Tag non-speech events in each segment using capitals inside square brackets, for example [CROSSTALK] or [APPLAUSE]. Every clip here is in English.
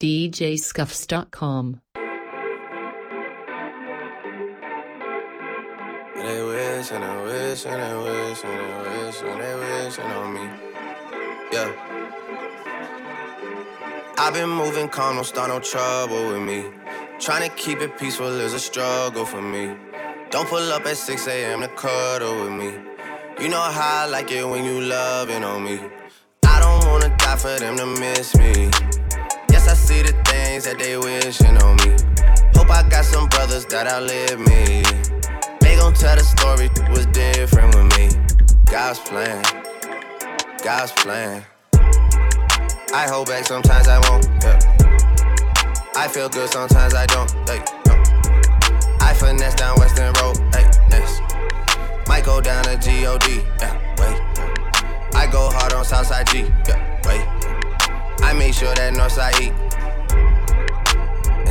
DJScuffs.com. They wish and they wish and they wish and they wish and they wishing on me. Yeah. I've been moving calm, don't start no trouble with me. Trying to keep it peaceful is a struggle for me. Don't pull up at 6 a.m. to cuddle with me. You know how I like it when you loving on me. I don't wanna die for them to miss me. See the things that they wishing on me. Hope I got some brothers that outlive me. They gon' tell the story was different with me. God's plan, God's plan. I hold back sometimes I won't. Yeah. I feel good sometimes I don't. Hey, no. I finesse down Weston Road. Hey, next. Might go down to God. Yeah, wait. I go hard on Southside G. Yeah, wait. I make sure that Northside eat.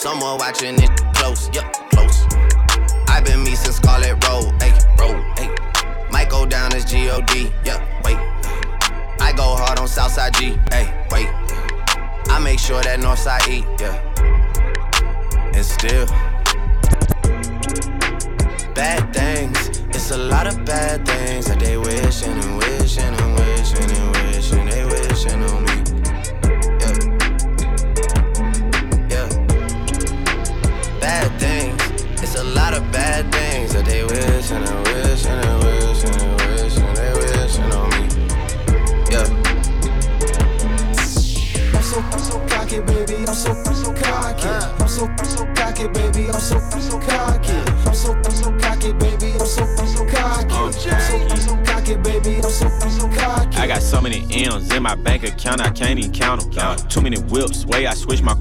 Someone watching it close, yup, close. I've been me since Scarlett Road, hey, road, hey. Might go down as G-O-D, yup, wait. I go hard on Southside G, hey, wait. I make sure that Northside eat, yeah. And still, bad things. It's a lot of bad things that they wishing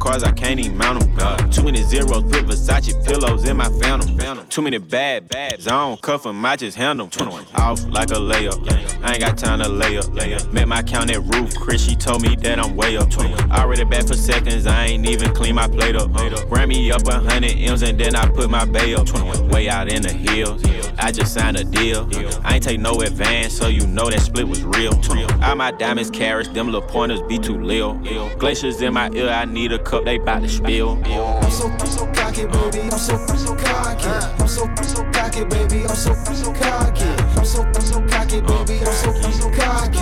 cars, I can't even mount them. Too many bad bags, I don't cuff them, I just handle them. Off like a layup, I ain't got time to lay up. Lay up. Met my count at Ruth's Chris, she told me that I'm way up. 21. Already back for seconds, I ain't even clean my plate up. Ran me up a hundred M's and then I put my bay up. 21. Way out in the hills, I just signed a deal. I ain't take no advance, so you know that split was real. All my diamonds carats, them little pointers be too lil. Glaciers in my ear, I need a cup, they bout to spill. I'm so, I'm so cocky, baby. I'm so, so cocky. I'm so, so cocky, baby. I'm so, so cocky. I'm so, so cocky, baby. I'm so, so cocky.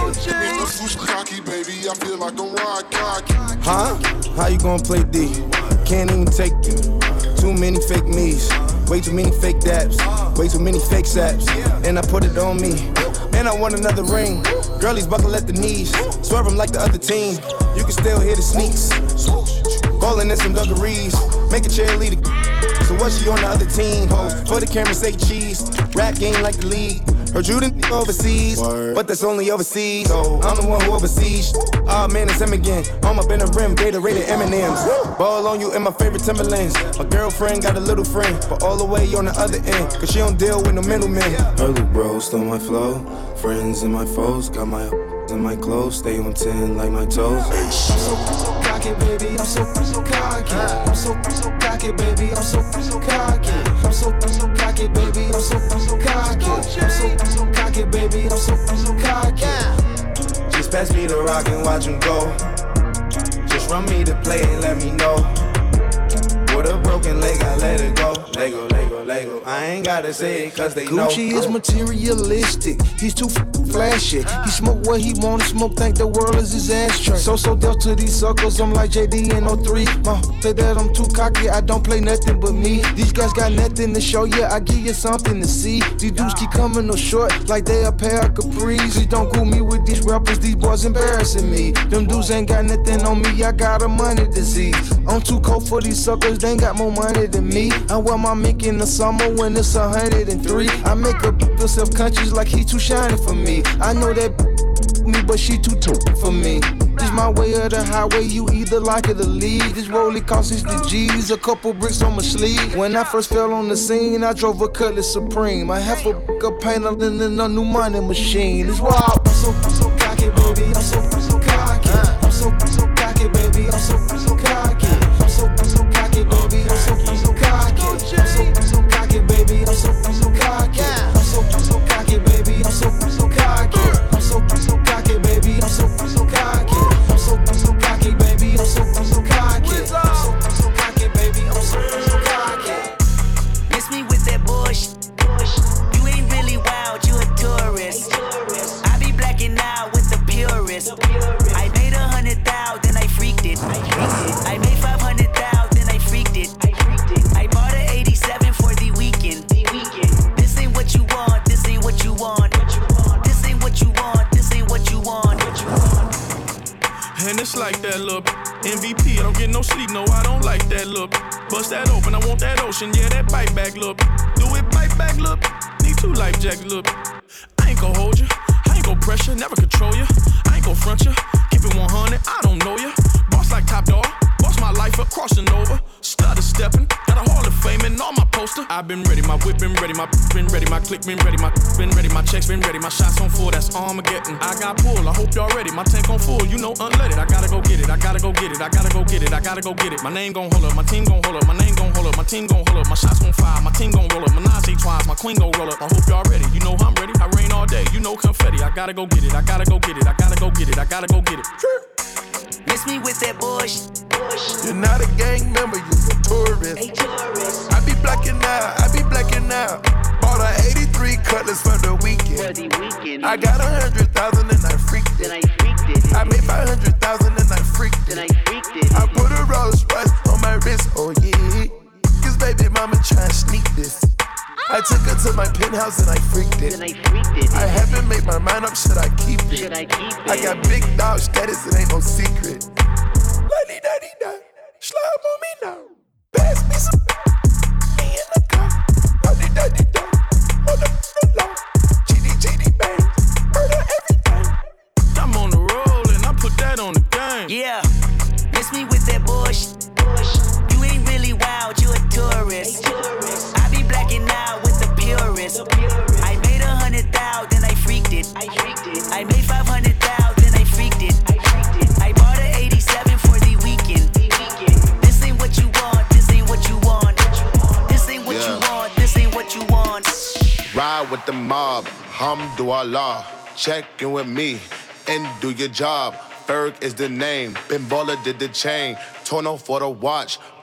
Cocky, baby. I feel like I'm rock cocky. Huh? How you gonna play D? Can't even take you. Too many fake me's. Way too many fake dabs. Way too many fake saps. And I put it on me. And I want another ring. Girlies buckle at the knees. Swerve 'em like the other team. You can still hear the sneaks. Ballin' in some dungarees. Make a cheerleader. So what she on the other team? Ho, for the camera say cheese. Rap game like the league. Her didn't overseas, but that's only overseas. So I'm the one who oversees. Ah man, it's him again. I'm up in the rim, Gatorade and M&M's. Ball on you in my favorite Timberlands. My girlfriend got a little friend, but all the way on the other end, cause she don't deal with no middlemen. Early bros stole my flow, friends and my foes got my in my clothes, stay on 10 like my toes. I'm so, cocky, baby. I'm so, cocky. I'm so, cocky, baby. I'm so, cocky. I'm so, cocky, baby. I'm so, cocky. I'm so, cocky, baby. I'm so, I'm so cocky. Just pass me the rock and watch him go. Just run me the play and let me know. Ain't gotta say it cause they Gucci know. is materialistic. He's too flashy. He smoke what he wanna smoke, think the world is his ashtray. So so dealt to these suckers, I'm like JD in 03. My say that I'm too cocky, I don't play nothing but me. These guys got nothing to show you, I give you something to see. These dudes keep coming no short, like they a pair of capris. Please don't cool me with these rappers, these boys embarrassing me. Them dudes ain't got nothing on me, I got a money disease. I'm too cold for these suckers, they ain't got more money than me. I wear my mink in the summer when it's a hundred and three. I make a feel self-conscious like he too shiny for me. I know that me, but she too too for me. This my way of the highway, you either like it or leave. This rollie cost 60 G's, a couple bricks on my sleeve. When I first fell on the scene, I drove a Cutlass Supreme. I have a book of paint other than a new money machine. It's wild. I'm so, I'm so cocky, baby. I'm so, I'm so my been ready, my click been ready, my been ready, my checks been ready, my shots on full, that's Armageddon. I got pull, I hope y'all ready, my tank on full, you know unleaded. I gotta go get it, I gotta go get it, I gotta go get it, I gotta go get it. My name gon' hold up, my team gon' hold up, my name gon' hold up, my team gon' hold up, my shots gon' fire, my team gon' roll up, Menage twice, my queen gon' roll up. I hope y'all ready, you know I'm ready. I rain all day, you know confetti. I gotta go get it, I gotta go get it, I gotta go get it, I gotta go get it. Miss me with that bush. You're not a gang member, you a tourist. Hey, tourist. I be blacking out, I be blacking out. Bought a 83 cutlass for the For weekend. the weekend. I got a hundred thousand and I freaked Then it. I freaked it. I made five hundred thousand and I freaked Then I it. freaked it. I put a Rolls Royce on my wrist, oh yeah. Cause baby mama try and sneak this. I took her to my penthouse and I freaked Then it. I freaked it. I haven't made my mind up, should I keep it? Should it? I keep it? I got big dog status, it ain't no secret. Lady daddy da, slime on me now. Pass me some. Me in the car. Lady daddy da, on the floor. GD GD bang, murder everything. I'm on the roll and I put that on the game. Yeah, miss me with that bush. You ain't really wild, you a tourist. I be blacking out with purist. I made a hundred thou, then I freaked it. I freaked it. I made five hundred thou, then I freaked it. I freaked it. I bought a 87 for the weekend. This ain't what you want, this ain't what you want. This ain't what you want, this ain't what you want. Ride with the mob, hamdulillah. Check in with me and do your job. Ferg is the name. Ben Baller did the chain. Tono for the watch.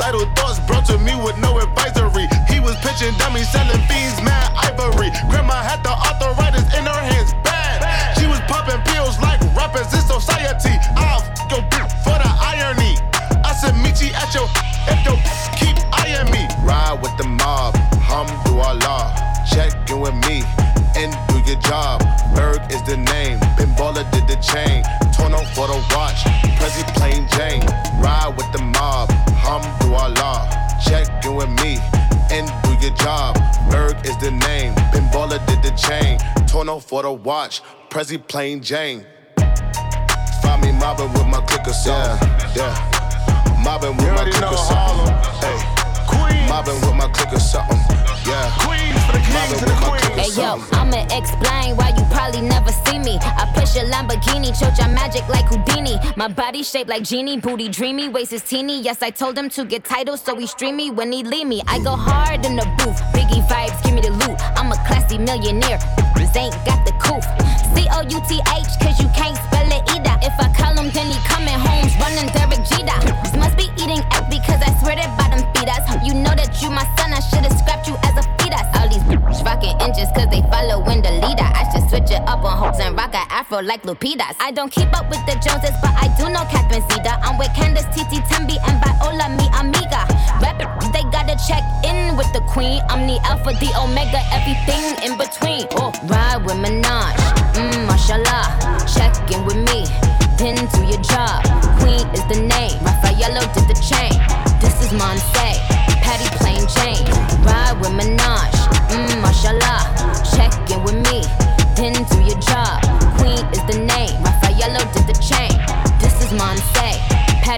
Suicidal thoughts brought to me with no advisory. He was pitching dummies, selling fiends, mad ivory. Grandma had the arthritis in her hands, bad. She was popping pills like rappers in society. I'll f your bitch for the irony. I said, meet you at your if your keep eyeing me. Ride with the mob, hamdulillah. Check in with me and do your job. Ferg is the name. Ben Baller did the chain. Torn up for the watch. Prezi plain Jane. Ride with the mob, chain. Torn up for the watch. Prezi plain Jane. Find me mobbing with my clicker song. Yeah, Mobbing with my clicker. Hey. Mobbing with my clicker something. I'ma explain why you probably never see me. I push a Lamborghini, chocha magic like Houdini. My body shaped like genie, booty dreamy, waist is teeny. Yes, I told him to get titles, so he stream me when he leave me. I go hard in the booth, Biggie vibes, give me the loot. I'm a classy millionaire, this ain't got the coof. C O U T H, cause you can't spell it either. If I call him, then he coming home, running Derek Jeter. This Must be eating because I swear that bottom feed us. You know that you my son, I should've scrapped you as a fetus. All these bitches rocking inches cause they following the leader. I should switch it up on hopes and rock a afro like Lupitas. I don't keep up with the Joneses, but I do know Catherine Zeta. I'm with Candace, Titi, Tembi, and Viola, mi amiga. Rappers, they gotta check in with the queen. I'm the alpha, the omega, everything in between. Oh, ride with Minaj, mmm, mashallah. Check in with me, then do your job. Queen is the name, Rafaello did the chain. This is Monse, Patty plain Jane. Ride with Minaj,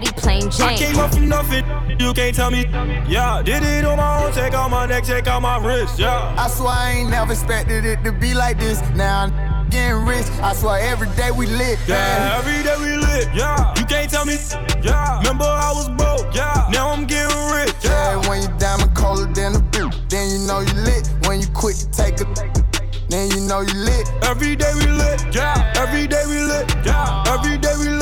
Patty plain I came Jane. up from nothing, you can't tell me. Yeah, did it on my own, check out my neck, check out my wrist, yeah. I swear I ain't never expected it to be like this. Now I'm getting rich. I swear every day we lit. Yeah, every day we lit, yeah. You can't tell me, yeah. Remember I was broke, yeah. Now I'm getting rich, Yeah, yeah. when you diamond colder than a boot, then you know you lit. When you quit, you take a, then you know you lit. Every day we lit, yeah. Every day we lit, yeah. Every day we lit,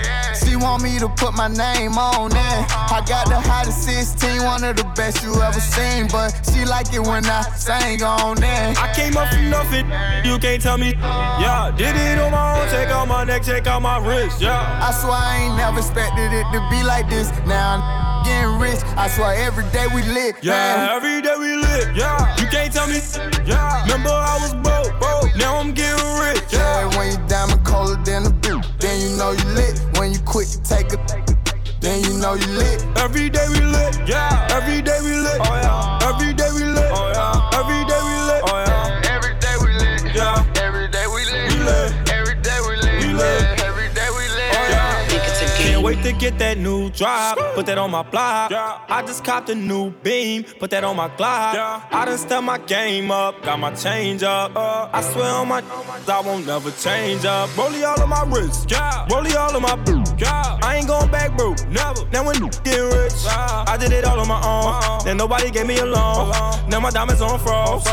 She want me to put my name on it. I got the hottest 16, one of the best you ever seen. But she like it when I sing on it. I came up from nothing, you can't tell me. Yeah, did it on my own, check out my neck, check out my wrist, yeah. I swear I ain't never expected it to be like this. Now I'm getting rich. I swear every day we lit. Yeah, man. every day we lit, yeah. You can't tell me, yeah. Remember I was broke, broke. Now I'm getting rich, Yeah, yeah. when you diamond colder than a know you lit. When you quit, you take a, then you know you lit. Every day we lit, yeah. Every day we lit, oh yeah. Every day to get that new drop. Put that on my block. I just copped a new beam. Put that on my Glock. I done step my game up. Got my change up. Uh, I swear on my I won't never change up. Rollie all of my wrist. Rollie all of my boot. I ain't going back, bro. Never. Now when you [LAUGHS] get rich, I did it all on my own. Then nobody gave me a loan. Now my diamonds on frost.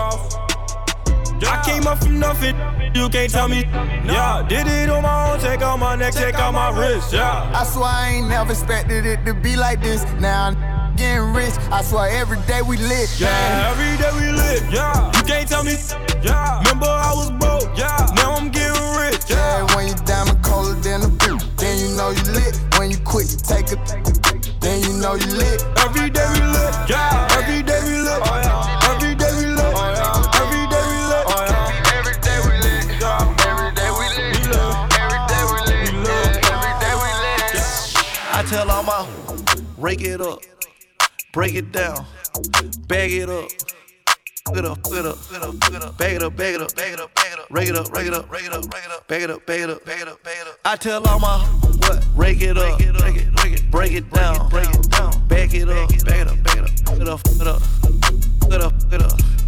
I came up from nothing, you can't tell me. Yeah, did it on my own, check out my neck, check out my wrist, yeah. I swear I ain't never expected it to be like this. Now I'm getting rich. I swear every day we lit. man. Yeah, every day we lit, yeah. You can't tell me, yeah. Remember I was broke, yeah. Now I'm getting rich, Yeah, yeah. when you diamond colder than a boot, then you know you lit. When you quit, you take a, then you know you lit. Every day we lit, yeah. Rake it up, break it down, bag it up. Up, it up, up, it up, bag it up, bag it up, bag it up, bag it up, rake it up, rake it up, rake it up, rake it up, bag it up, bag it up, bag it up, bag it up. I tell all my what, rake it up, break it, break it, break it down, break it down, bag it up, bag it up, bag it up, it up, it up, it up, it up.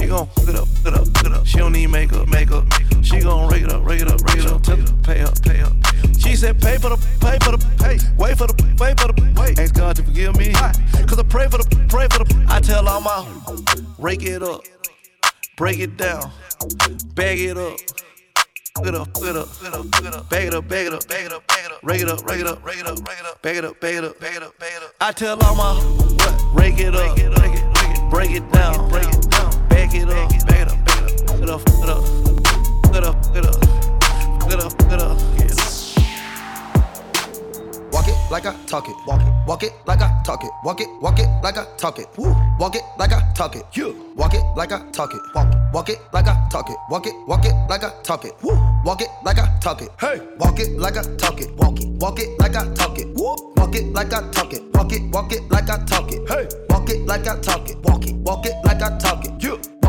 She gon' fuck it up, fuck it up, fuck it up. She don't need makeup, makeup. She gon' rake it up, rake it up, rake it up. Tell her, pay up, pay up. She said, pay for the, pay for the, pay. Wait for the, wait for the, wait. Ask God to forgive me. Cause I pray for the, pray for the. I tell all my, rake it up, break it down, bag it up. Fuck it up, fuck it up, fuck it up, fuck it up. Bag it up, bag it up, bag it up, bag it up. rake it up, rake it up, rake it up, rake it up, bag it up, bag it up, bag it up, bag it up. I tell all my what? Rake it up, break it down, break it down, bag it up, bag it up, bag it up, it up, it up, it up, it up, it up, it up, up. Walk it like I talk it. Walk it. Walk it like I talk it. Walk it. Walk it like I talk it. Woo. Walk it like I talk it. You. Walk it like I talk it. Walk it. Walk it like I talk it. Walk it. Walk it like I talk it. Woo. Walk it like I talk it. Hey. Walk it like I talk it. Walk it. Walk it like I talk it. Woo. Walk it like I talk it. Walk it. Walk it like I talk it. Hey. Walk it like I talk it. Walk it. Walk it like I talk it. You.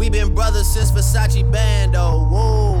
We been brothers since Versace Bando. Whoa,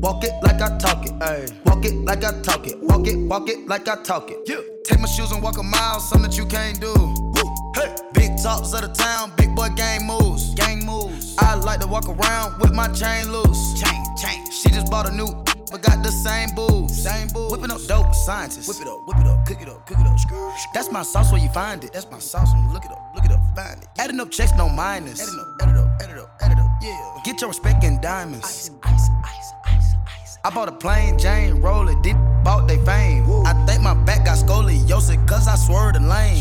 Walk it like I talk it. Ay. Walk it like I talk it. Walk it. Walk it like I talk it. Yeah. Take my shoes and walk a mile, something that you can't do. Woo. Hey. Big talks of the town, big boy gang moves. Gang moves. I like to walk around with my chain loose. Chain, chain. She just bought a new, but got the same booze. Same booze. Whipping up dope, scientists. Whip it up, whip it up, cook it up, cook it up. Skrr. That's my sauce where you find it. That's my sauce when you look it up, look it up, find it. Adding up checks, no minus. Adding up, add it up, add it up, add it up. Yeah. Get your respect in diamonds. Ice, ice. I bought a plain Jane roller, did bought they fame. I think my back got scoliosis, cause I swerved the lane.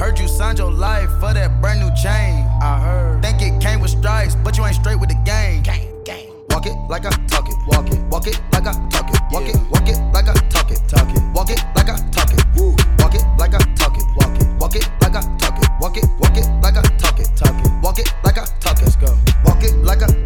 Heard you signed your life for that brand new chain. I heard. Think it came with stripes, but you ain't straight with the game. Gang, gang. Walk it like I talk it. Walk it. Walk it like I talk it. Walk it. Walk it like I talk it. Talk it. Walk it like I talk it. Woo. Walk it like I talk it. Walk it. Walk it like I talk it. Walk it. Walk it like I talk it. Talk it. Walk it like I talk it. Let's go. Walk it like I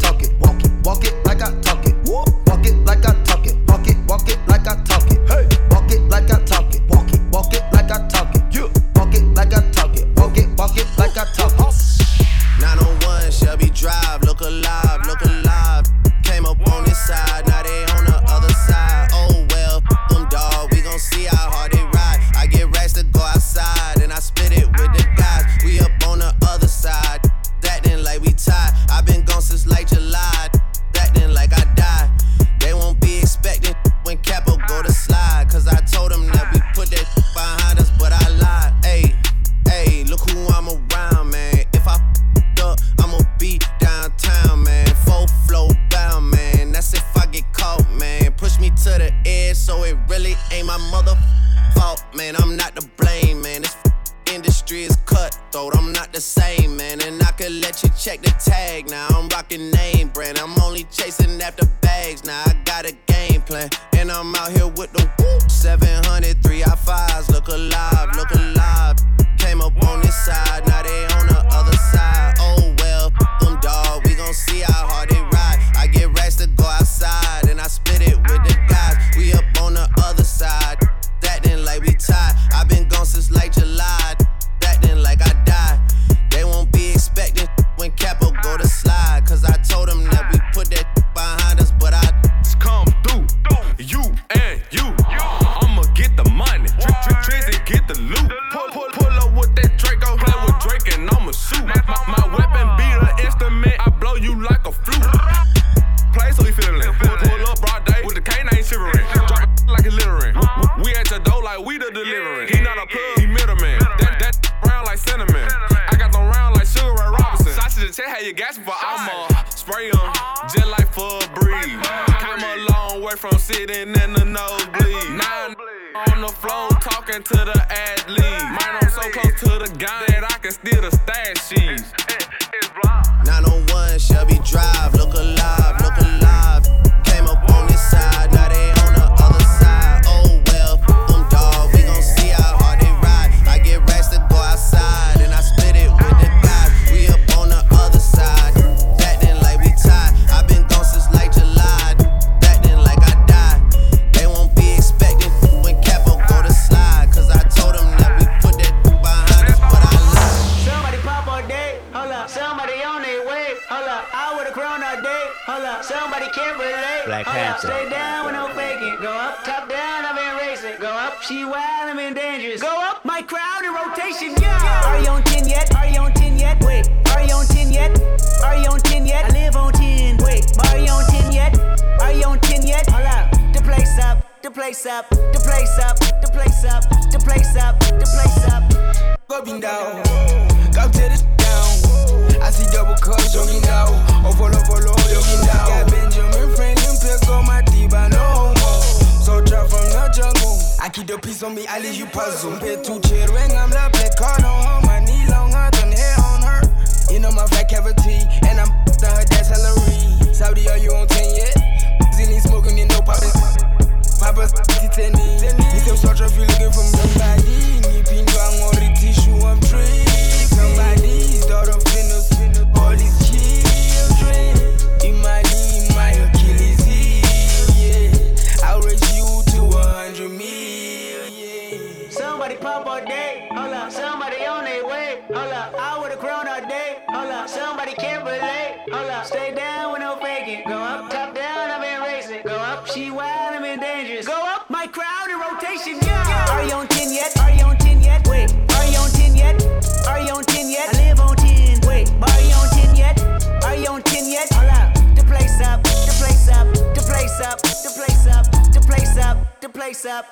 hold up. I would've grown all day, hold up. Somebody can't relate, hold up. Stay down with no faking. Go up, top down, I've been racing. Go up, she wild, I'm in dangerous. Go up, my crowd in rotation, yeah. Are you on 10 yet? Are you on 10 yet? Wait, are you on 10 yet? Are you on 10 yet? I live on 10. Wait, are you on 10 yet? Are you on 10 yet? Hold up, the place up, the place up, the place up, the place up, the place up, the place up.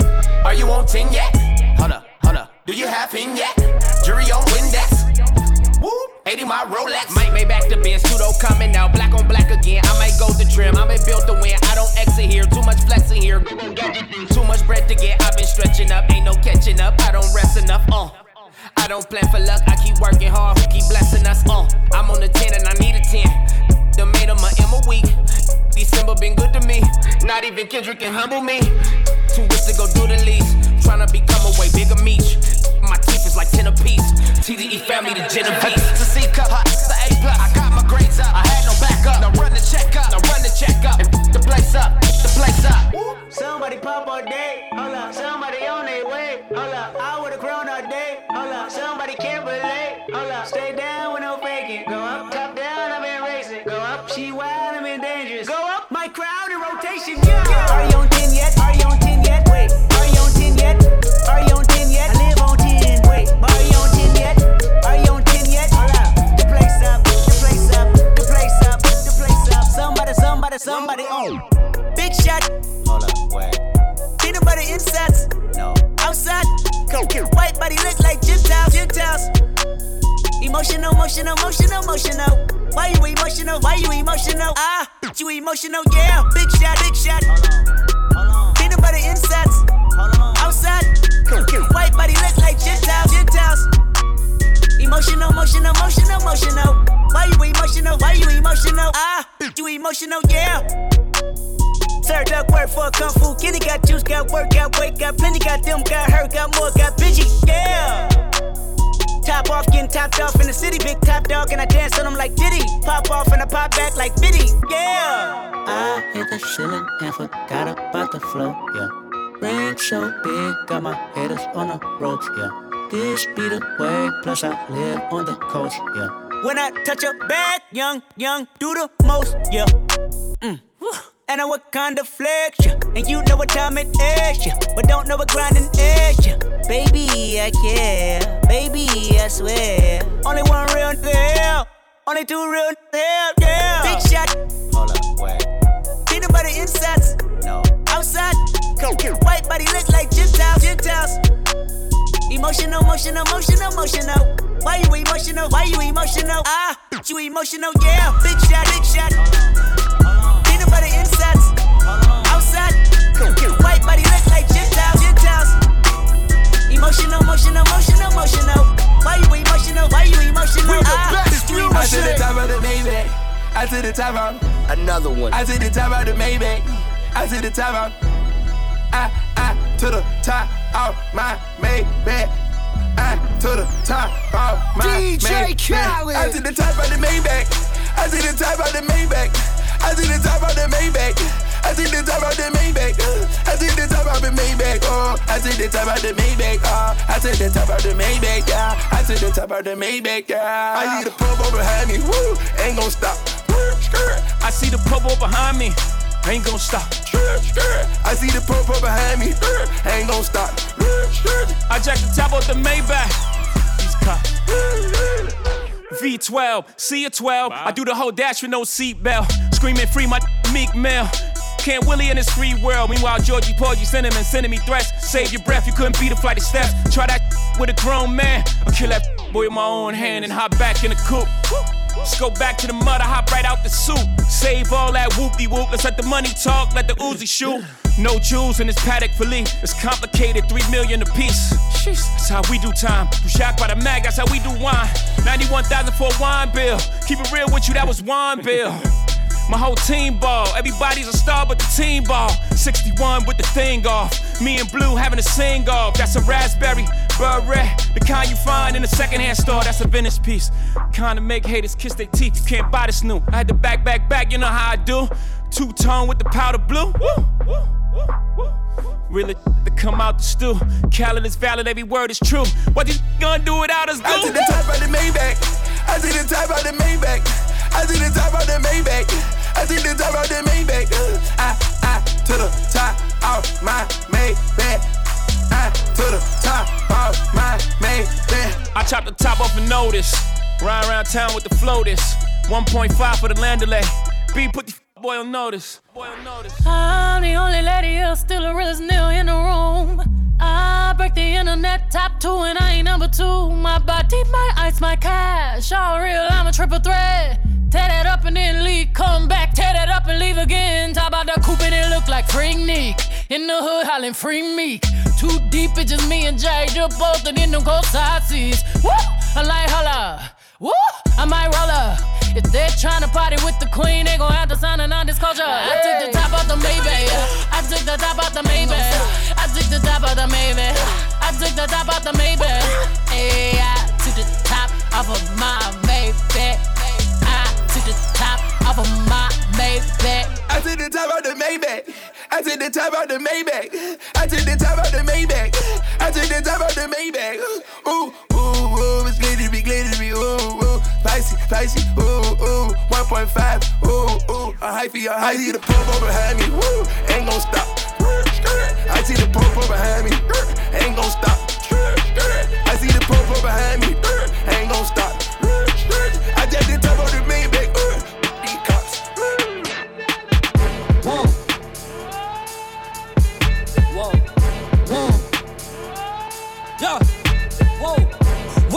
Are you on 10 yet? Hold up, hold up. Do you have him yet? Jury on Windex. Woo, 80 my Rolex. Might make back the Benz, pseudo coming out, black on black again. I might go the trim, I may build the win. I don't exit here, too much flexing here. Too much bread to get, I've been stretching up, ain't no catching up. I don't rest enough, uh. I don't plan for luck, I keep working hard, who keep blessing us, uh. I'm on the 10 and I need a 10. The made him a M a week. December been good to me. Not even Kendrick can humble me. Too rich to go do the least. Tryna become a way bigger meat. My teeth is like 10 apiece. TDE family, the Genovese. To a C cup, hot, it's the A plus. I got my grades up. I had no backup. Now run the check up. Now run the check up. And the place up. The place up. Somebody pop all day, hold up. Somebody on their way, hold up. I would've grown all day, hold up. Somebody can't relate, hold up. Stay down with no faking. Go up, top Somebody, somebody, somebody on. Big shot. Hold up, wait. Peanut butter insides. No. Outside. White body look like Gentiles. Gentiles. Emotional, emotional, emotional, emotional. Why you emotional? Why you emotional? Ah, you emotional, yeah. Big shot, big shot. Peanut butter insides. Outside. White body look like Gentiles. Gentiles. Emotional, emotional, emotional, emotional. Why you emotional? Why you emotional? Ah, you emotional, yeah. Served up work for a kung fu kitty. Got juice, got work, got weight, got plenty. Got them, got hurt, got more, got busy. Yeah. Top off, getting topped off in the city. Big top dog, and I dance on them like Diddy. Pop off and I pop back like Biddy. Yeah. I hit the ceiling and forgot about the flow, yeah. Rain so big, got my haters on the ropes, yeah. This be the way, plus I live on the coast, yeah. When I touch a bag, young, young, do the most, yeah. Mm. And I what kind of flex, yeah. And you know what time it is, yeah. But don't know what grinding is, yeah. Baby, I care. Baby, I swear. Only one real deal. Only two real deal, yeah. Big shot. Hold up, wait. Peanut butter insides. No. Outside. White body look like Gentiles. Gentiles. Emotional, emotional, emotional, emotional. Why you emotional? Why you emotional? Ah, you emotional, yeah. Big shot, big shot. Peanut butter insides. Outside. White body look like. Emotional, emotional, emotional, emotional. Why you emotional? Why you emotional? Ah, you I to the top of the Maybach. I to the top of Another one. I to the top of the Maybach. I to the top of I, I to the top of my Maybach. I to the top of my DJ Maybach. Khaled. I to the top of the Maybach. I to the top of the Maybach. I to the top of the Maybach. I see the top of the Maybach. I see the top of oh, the Maybach. Oh, I see the top of the Maybach. Oh, I see the top of the Maybach. Yeah, I see the top of the Maybach. Yeah, I need a purple behind me. Woo, ain't gon' stop. I see the purple behind me. ain't gon' stop. I see the purple behind me, ain't gon' stop. I jack the top off the Maybach. These cops. V12, C12. I do the whole dash with no seatbelt. Screaming free my Meek Mill. Can't Willie in this free world. Meanwhile, Georgie Porgy sending and sending me threats. Save your breath, you couldn't beat a flight of steps. Try that [LAUGHS] with a grown man. I'll kill that [LAUGHS] boy with my own hand and hop back in the coop. Let's go back to the mud, I hop right out the soup. Save all that whoopty whoop. Let's let the money talk, let the Uzi shoot. No jewels in this Patek Philippe. It's complicated, three million a piece. That's how we do time. You shocked by the mag, that's how we do wine. 91,000 for a wine bill. Keep it real with you, that was wine bill. My whole team ball. Everybody's a star but the team ball. 61 with the thing off. Me and Blue having a sing off. That's a raspberry beret. The kind you find in a secondhand store. That's a Venice piece. Kind of make haters kiss their teeth. You can't buy this new. I had to back, back, back. You know how I do. Two tone with the powder blue. Woo, woo, woo, woo. Really to come out the stew. Khaled is valid, every word is true. What you gonna do without us, I see the top of the Maybach. I see the top of the Maybach. I see the top of the Maybach. I see the top of the Maybach. Uh, I, I, to the top of my Maybach. I, to the top of my Maybach. I chop the top off a notice. Ride around town with the floaters. 1.5 for the Landaulet. B put the boy on notice. Boy on notice. I'm the only lady here, still the realest nil in the room. I break the internet top two, and I ain't number two. My body, my ice, my cash. All real, I'm a triple threat. Tear that up and then leave, come back, tear that up and leave again. Top about the coupe and it look like Freaknik. In the hood, hollering free meek. Too deep, it's just me and Jay, just both and in them cold side seats. Woo! I like holla. Woo! I might roll up. If they're trying to party with the queen, they gon' have to sign a non-disclosure. I took the top off the Maybach. I took the top off the Maybach. Took the top off the Maybach. I took the top off the Maybach. Hey, I took the top of my Maybach. I took the top of my Maybach. I took the top of the Maybach. I took the top of the Maybach. I took the top of the Maybach. I took the top of the Maybach. Ooh, ooh, ooh, it's glittery, glittery, ooh, ooh, spicy, spicy, ooh, ooh, 1.5, ooh, ooh, a hyphy, a hyphy, the pump over behind me, woo, ain't gon' stop. I see the pump over behind me, ain't gon' stop. I see the pump over behind me, ain't gon' stop.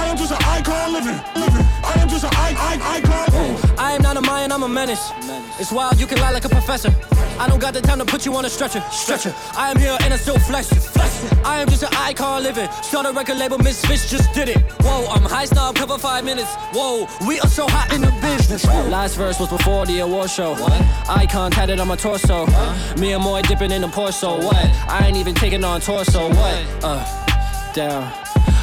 I am just an icon living, living. I am just an I, I, icon. I am not a Mayan, I'm a menace. It's wild, you can lie like a professor. I don't got the time to put you on a stretcher. Stretcher. I am here and I still flex it. Flex it. I am just an icon living. Start a record label, Misfits just did it. Whoa, I'm high snob, cover five minutes. Whoa, we are so hot in the business. Last verse was before the award show. What? Icon tatted on my torso. Me and Moy dipping in the Porsche. What? I ain't even taking on torso. What? Uh, down.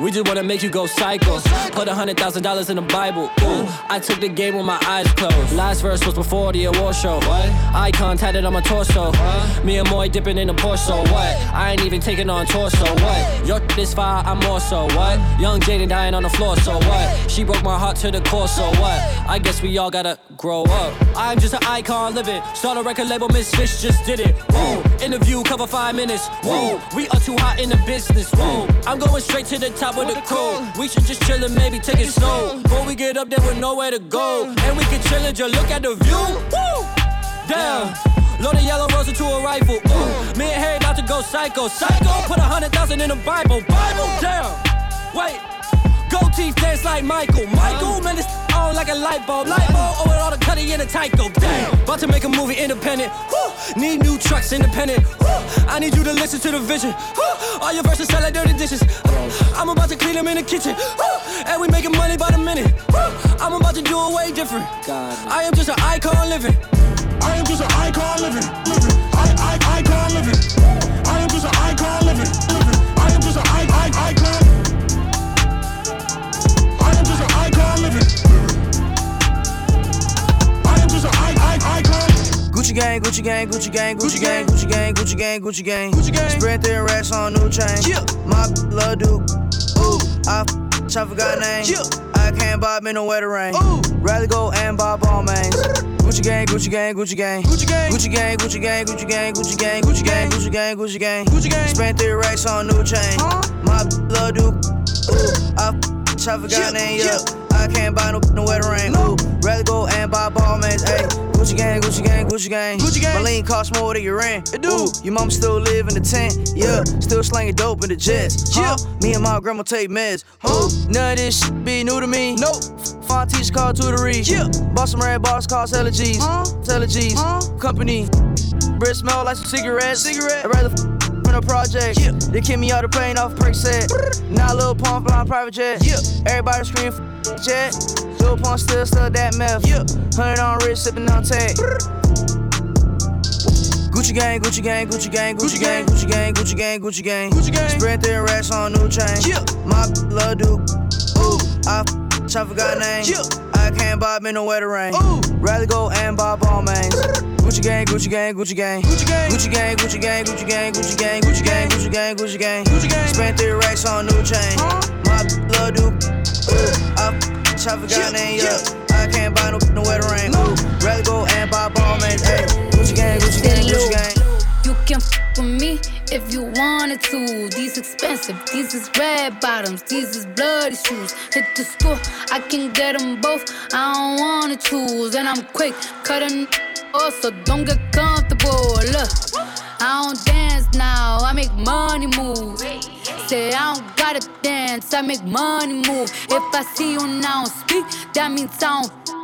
We just wanna make you go psycho. Put a hundred thousand dollars in the Bible. Ooh, I took the game with my eyes closed. Last verse was before the award show. What? Icon tatted on my torso. Me and Moy dipping in the Porsche. So what? I ain't even taking on torso. What? Your this fire, I'm more so. What? Young Jaden dying on the floor. So what? She broke my heart to the core. So what? I guess we all gotta grow up. I'm just an icon living. Start a record label, Miss Fish just did it. Whoa. Interview cover five minutes. Whoa. We are too hot in the business. Whoa. I'm going straight to the top of the crew. We should just chill and maybe take it slow. Before we get up there with nowhere to go. And we can chill and just look at the view. Woo! Damn. Load a yellow rose into a rifle. Ooh. Me and Harry about to go psycho. Psycho. Put a hundred thousand in the Bible. Bible. Damn. Wait. Gold teeth dance like Michael. Michael, man, this on like a light bulb. Light bulb, oh, with all the cutting in the Tyco. Damn, about to make a movie independent. Woo. Need new trucks independent. Woo. I need you to listen to the vision. Woo. All your verses sound like dirty dishes. I'm about to clean them in the kitchen. And we making money by the minute. I'm about to do it way different. I am just an icon living. I am just an icon living. living. I, I, icon living. I am just an icon living. living. I am just an I, I, icon. Gucci gang, Gucci gang, Gucci gang, Gucci gang, Gucci gang, Gucci gang, Gucci gang, Gucci gang. Spread their racks on new chain. Yeah. My love do. Ooh, I I forgot name. Yeah. I can't buy me no wetter rain. Ooh. Rather go and buy ball mains. Gucci gang, Gucci gang, Gucci gang, Gucci gang, Gucci gang, Gucci gang, Gucci gang, Gucci gang, Gucci gang, Gucci gang, Gucci gang, Gucci gang. Spent three racks on new chain. My love do. Ooh, I I forgot name. Yeah. I can't buy no no wetter rain. Ooh, rather go and buy ball mains. Ayy, Gucci gang, Gucci gang, Gucci gang, Gucci gang. My lean cost more than your rent. It do. Ooh, your mom still live in the tent. Yeah, still slanging dope in the jets. Yeah, me and my grandma take meds. Huh? None of this shit be new to me. Nope. Fine teacher called tutory. Yeah. Bought some red bars, cost hella G's. Huh? G's. Huh? Company. Breath smell like some cigarettes. Cigarette. I'd rather f- a project. Yeah. They kick me out the plane off perk set. Now Lil Pump flying private jet. Yeah. Everybody scream f- jet. Lil Pump still still that meth. Yeah. Hundred on wrist, sipping on tag. Gucci gang, Gucci gang, Gucci gang, Gucci gang, Gucci gang, Gucci gang, Gucci gang, Gucci gang. Spread their racks on new chain. Yeah. My love do. Ooh, I I forgot name. Yeah. I can't bob in the wetter rain. Ooh. Rather go and bob all mains. Gucci gang, Gucci gang, Gucci gang. Gucci gang, Gucci gang, Gucci gang, Gucci gang, Gucci gang, Gucci gang, Gucci gang, Gucci gang. Gucci gang. Spent three racks on new chain. My little dude, I forgot yeah, name, yeah. I can't buy no, no wetter rain. Rather go and buy ball mains. Gucci gang, Gucci gang, Gucci gang. Can f with me if you wanted to. These expensive, these is red bottoms, these is bloody shoes. Hit the store, I can get them both. I don't wanna choose, and I'm quick cutting off, so don't get comfortable. Look, I don't dance now, I make money move. Say I don't gotta dance, I make money move. If I see you now speak, that means I don't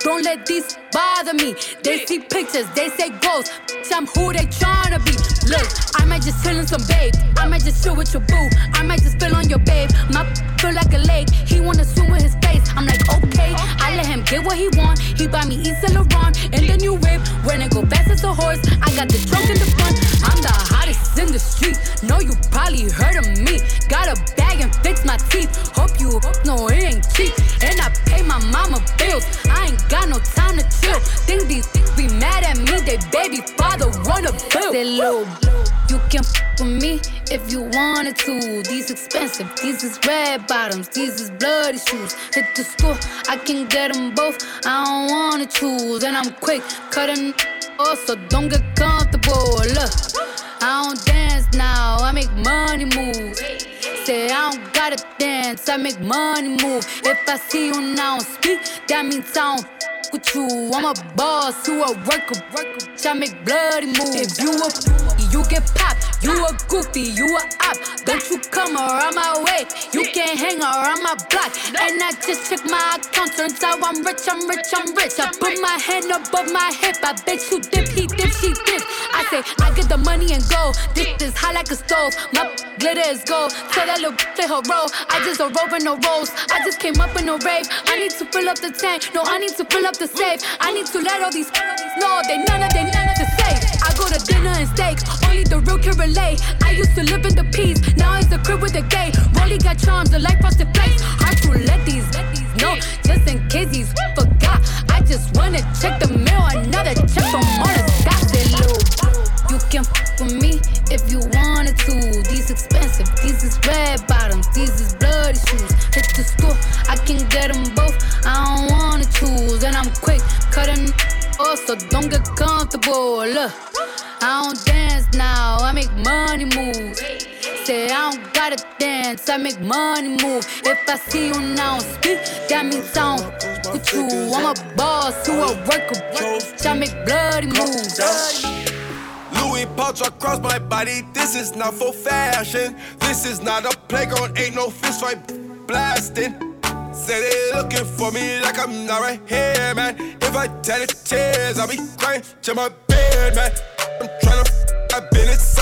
don't let these bother me. They see pictures, they say ghosts. I'm who they tryna be. Look, I might just chill in some babe. I might just chill with your boo. I might just spill on your babe. My feel like a lake. He wanna swim with his face. I'm like, okay. I let him get what he want. He buy me East Laurent and the new whip. When it go fast as a horse, I got the trunk in the front. I'm the hottest in the street. Know you probably heard of me. Got a bag and fix my teeth. Hope you know it ain't cheap. And I pay my mama bills. I ain't got no time to chill. Think these things be mad at me. They baby father wanna. Say, Lil, you can f with me if you wanted to. These expensive, these is red bottoms, these is bloody shoes. Hit the store, I can get them both. I don't wanna choose, and I'm quick cutting off, so don't get comfortable. Look, I don't dance now, I make money move. Say I don't gotta dance, I make money move. If I see you now speak, that means I don't with you. I'm a boss, you a worker, worker. I make bloody moves. If you a you get popped. You a goofy, you a op. Don't you come around my way. You can't hang around my block. And I just check my account. Turns out I'm rich, I'm rich, I'm rich. I put my hand above my hip. I bet you dip, he dip, she dip. I say, I get the money and go. This is hot like a stove. My glitter is gold. Tell that little play her role. I just a rope and no rolls. I just came up in a rave. I need to fill up the tank. No, I need to fill up the safe. I need to let all these know they none of they none of the safe. I go to dinner and steak. Only the real can relate. LA. I used to live in the peace, now it's a crib with a gay. Rolly got charms, the life off the place. Hard to let these, let these know, just in case he's forgot. I just wanna check the mail another check from on a stop that low. You can f with me if you wanted to. These expensive, these is red bottoms, these is bloody shoes. Hit the store, I can get them both. I don't wanna choose, and I'm quick cutting off, so don't get comfortable. Look. I don't dance now, I make money move. Say I don't gotta dance, I make money move. If I see you now speak, that means I don't with you. I'm a boss who a worker, I make bloody moves. Louis pouch across my body. This is not for fashion. This is not a playground. Ain't no fist fight blasting. Say they looking for me like I'm not right here, man. If I tell it tears, I'll be crying to my bed, man.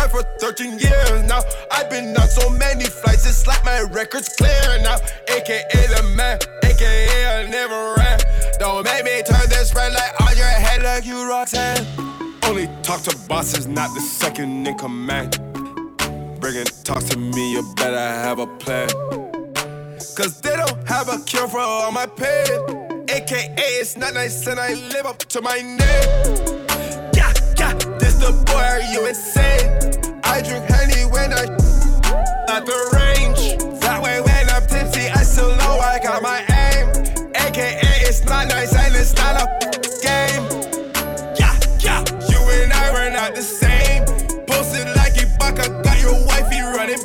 Inside for 13 years now. I've been on so many flights, it's like my record's clear now. AKA the man, AKA I never ran. Don't make me turn this red light on your head like you Roxanne. Only talk to bosses, not the second in command. Bringing talk to me, you better have a plan. Cause they don't have a cure for all my pain. AKA, it's not nice and I live up to my name. Yeah, yeah, this the boy, are you insane? I drink honey when I at the range. That way when I'm tipsy, I still know I got my aim. AKA, it's not nice and it's not a game. Yeah, yeah, you and I were not the same. Posted like Ibaka, got your wifey running.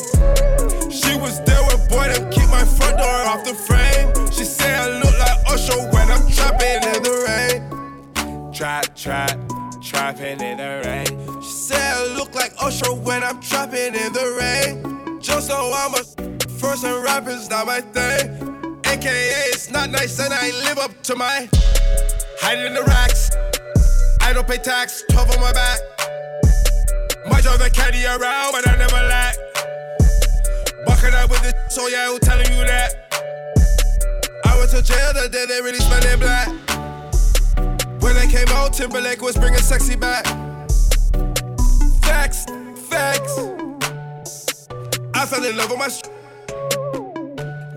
She was there with boy, to keep my front door off the frame. She say I look like Usher when I'm trapping in the rain. Trap, trap, trapping in the rain. I look like Usher when I'm trapping in the rain. Just know I'm a first and rapping's not my thing. AKA it's not nice and I live up to my hiding in the racks. I don't pay tax, 12 on my back. Might drive the caddy around, but I never lack. Bucking up with the so oh yeah, who telling you that? I went to jail the day they released spent it black. When they came out, Timberlake was bringing sexy back. Facts, facts. I fell in love with my. Sh-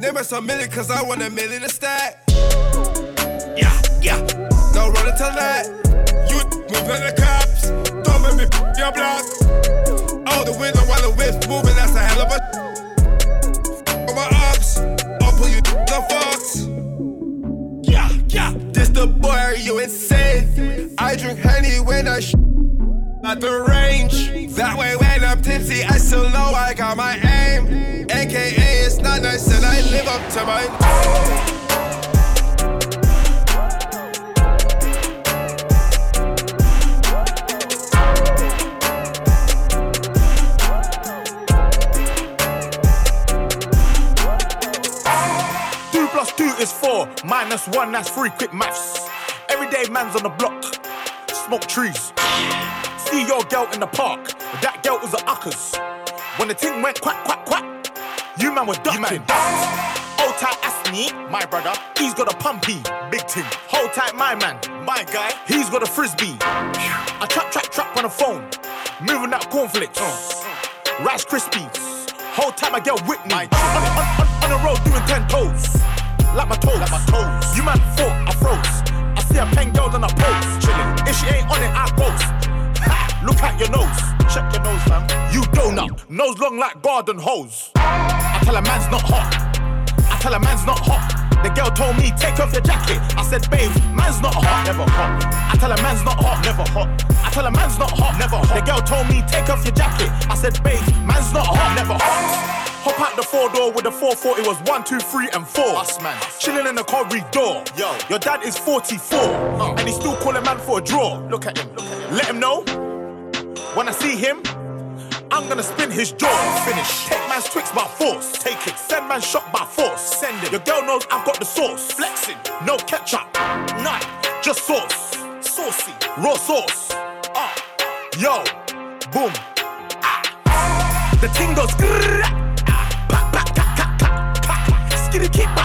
Name us a million, cause I want a million to stack. Yeah, yeah. No running to that. You move like the cops. Don't make me f- your block. Out the window while the whip's moving, that's a hell of a. On my ops, I'll pull you the fox. Yeah, yeah. This the boy, are you insane? I drink honey when I sh- at the range. That way, when I'm tipsy, I still know I got my aim. AKA, it's not nice, and I live up to my. Two plus two is four, minus one, that's three. Quick maths. Everyday man's on the block, smoke trees. See your girl in the park, that girl was a uckers. When the thing went quack, quack, quack, you man were ducking. Hold tight, Asni, my brother, he's got a pumpy, big thing. Hold tight, my man, my guy, he's got a frisbee. I trap, trap, trap on the phone, moving that cornflakes, Rice Krispies. Whole time I get with me. On, on, on, on the road doing ten toes. Like my toes. Like my toes. You man fought, I froze. I see a pen girl on a post. Chilling. If she ain't on it, I ghost. Look at your nose. Check your nose, fam. You donut. Nose long like garden hose. I tell a man's not hot. I tell a man's not hot. The girl told me, take off your jacket. I said, babe, man's not hot, never hot. I tell a man's not hot, never hot. I tell a man's not hot, never hot. The girl told me, take off your jacket. I said, babe, man's not hot, never hot. Hop out the four door with the 440 was one, two, three, and four. Us, man. Chilling in the corridor. Door. Yo, your dad is 44, and he's still calling man for a draw. Look at him, look at him. Let him know. When I see him, I'm gonna spin his jaw. Finish. Take man's twix by force. Take it. Send man shot by force. Send it. Your girl knows I've got the sauce. Flexing. No ketchup. None. Just sauce. Saucy. Raw sauce. Ah. Yo. Boom. Ah. The ting goes. ah. Skitty keep pa,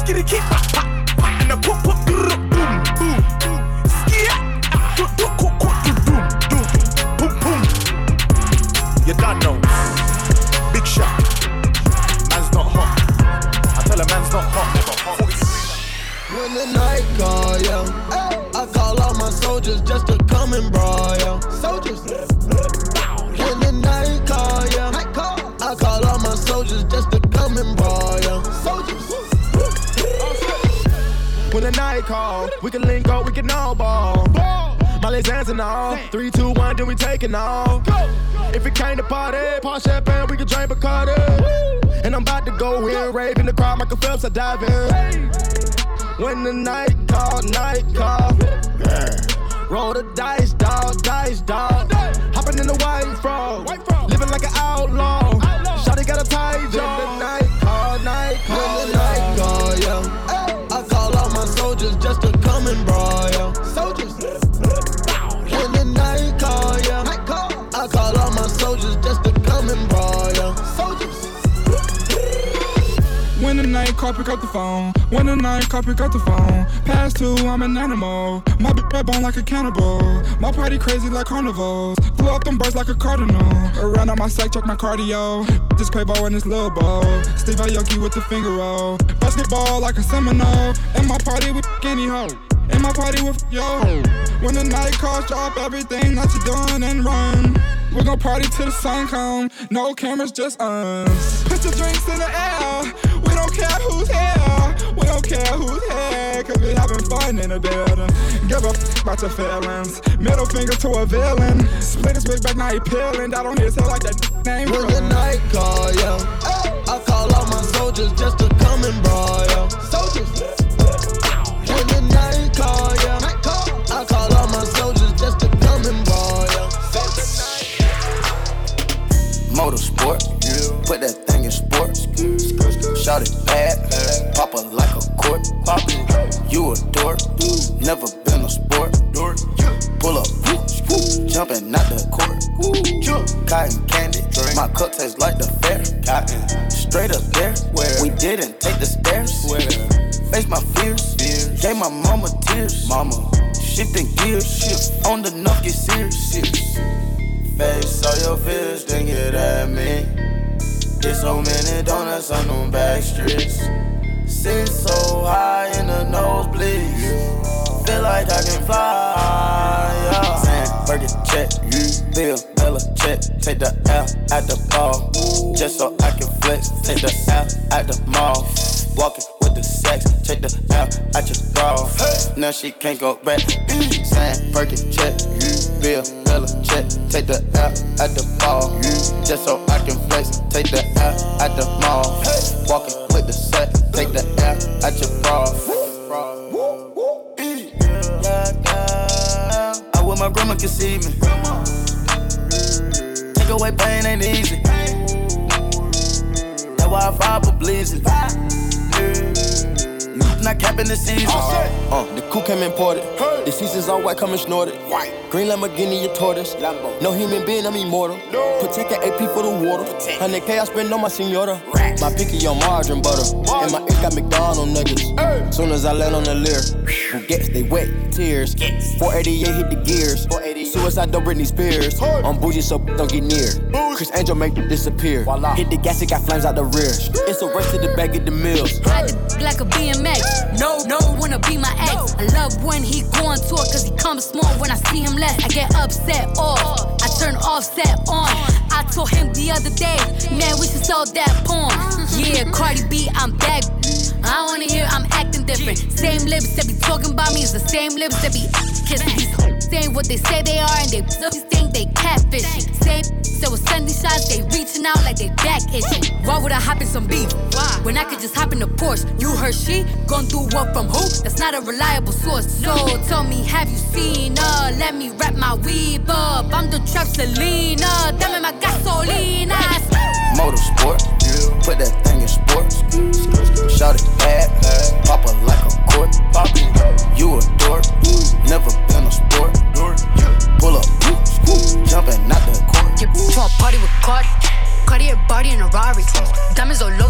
Skitty keep, pa, pa, we can link up, we can all ball. Molly's dancing all. Three, two, one, then we taking off. If it came to party, pop champagne, we can drink Bacardi. And I'm about to go in, rave in the crowd, Michael Phelps, I dive in. When the night call, night call. Roll the dice, dog, dice, dog. Hopping in the white frog. Living like an outlaw. Shawty got a tight jaw. When the night call, night call. When the night call, yeah, all my soldiers just to come and brawl. Soldiers. Night call, pick up the phone. When the night call, pick up the phone. Past two, I'm an animal. My big red bone like a cannibal. My party crazy like carnivals. Blew up them birds like a cardinal. Around on my sack, check my cardio. Just Quavo in this little bowl. Steve Aoki with the finger roll. Basketball like a Seminole. And my party with any hoe. In my party with yo. When the night calls, drop everything that you're doing and run. We're gonna party till the sun come. No cameras, just us. Put your drinks in the air. We don't care who's here. We don't care who's here. Cause we having fun in the building. Give a f about your feelings. Middle finger to a villain. Split his wig back, now he peeling. Out on his head like that name. When the night call, yeah, I call all my soldiers just to come and brawl, yeah. Soldiers. When the night call, yeah, I call all my soldiers just to come and brawl, yeah. Motorsport, put that thing in sports. Shout it bad, pop it like a court. Poppin' you a dork, never been a sport. Pull up, jumping out the court. Cotton candy, my cup tastes like the fair. Straight up there, we didn't take the stairs. Face my fears, gave my mama tears. Mama, shifting gears, shift on the nuff, get serious. Face all your fears, then get at me. Get so many donuts on them back streets. Sit so high in the nosebleeds. Feel like I can fly. Yeah. Sand, burger check. Bill, Bella check. Take the L at the ball. Just so I can flex. Take the L at the mall. Walking with the sex. Take the L at your bra. Now she can't go back. Sand, burger check. Bill, Bella check. Take the L at the ball. Just so I can flex. Take the L at the mall. Walking with the set. Take the L at your bra. I wish my grandma could see me. Take away pain ain't easy. That's why I fire for bleeding. Not capping the season. Uh, the coup came imported. The seasons all white, coming snorted. White. Green Lamborghini, a tortoise. No human being, I'm immortal. Protect an AP for the water. Protect. 100K I spend on my senora. My picky on margarine butter. And my ink got McDonald nuggets. Soon as I land on the leer, who gets they wet tears. 488 hit the gears. Suicide don't Britney Spears. I'm bougie, so don't get near. Chris Angel make it disappear. Hit the gas, it got flames out the rear. It's a race to the bag of the mills. Ride the like a BMX. No, no, wanna be my ex. I love when he go cause he comes small when I see him less. I get upset off, I turn offset on. I told him the other day, man, we should sell that porn. Yeah, Cardi B, I'm back. I wanna hear I'm acting different. Same lips that be talking about me is the same lips that be kissing. These saying what they say they are and they think they catfishing. Same so with Sunday shots, they reaching out like they back itching. Why would I hop in some beef? When I could just hop in the Porsche. You heard she gon' do what from who? That's not a reliable source. So tell me, have you seen her? Let me wrap my weave up. I'm the trap Selena. Dame my gasolina motorsport. Put that thing in sports. Shout it bad, pop her like a court. You a dork, never been a sport. Pull up, jumping out the court. Get to a party with Cardi, Cardi a body in a Rari. Diamonds all over.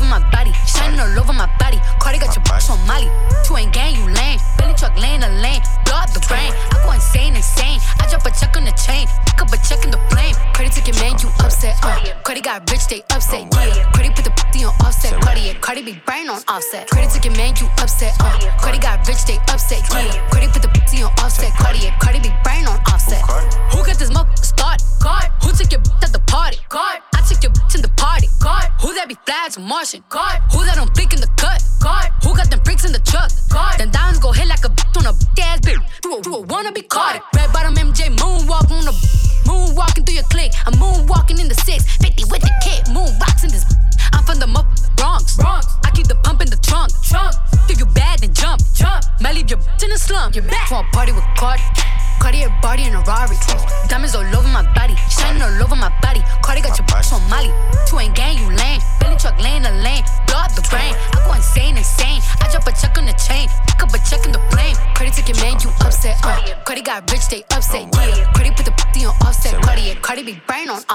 offset.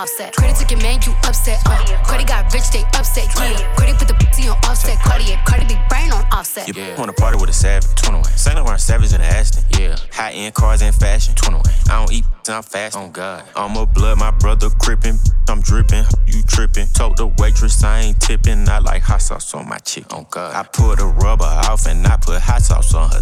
offset. Credit took your man, you upset. Uh. Credit got rich, they upset. Yeah. Credit put the pussy on offset. Cartier, Cardi big brain on offset. You yeah. wanna party with a savage? 21. Saint Laurent savage in the Aston. Yeah. High end cars and fashion. 21. I don't eat, I'm fast. Oh God. I'm a blood, my brother crippin'. I'm drippin', you trippin'. Told the waitress I ain't tippin'. I like hot sauce on my chick. Oh God. I put a rubber off and I put hot sauce on her.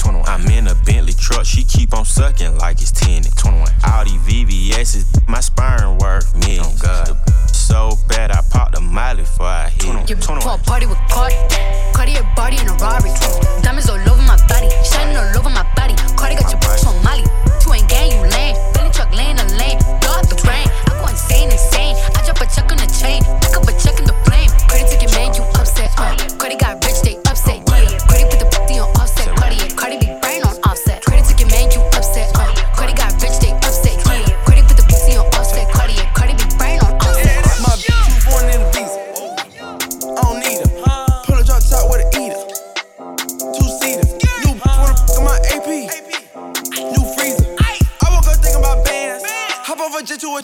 21. I'm in a Bentley truck, she keep on sucking like it's tenant. 21. All these VVS's, my sperm worth millions. Oh God. So bad I popped a Miley before I hit 21. it. 21. To a party with Cardi, Cardi a body in a Rari. Diamonds all over my body, shining all over my body. Cardi got my your bitch on Molly. Two ain't gang, you lame. Bentley truck laying a lane, blow up the brain. I go insane, insane. I drop a check on the chain, pick up a check in the blame. Credit your man, you upset. Uh, Cardi got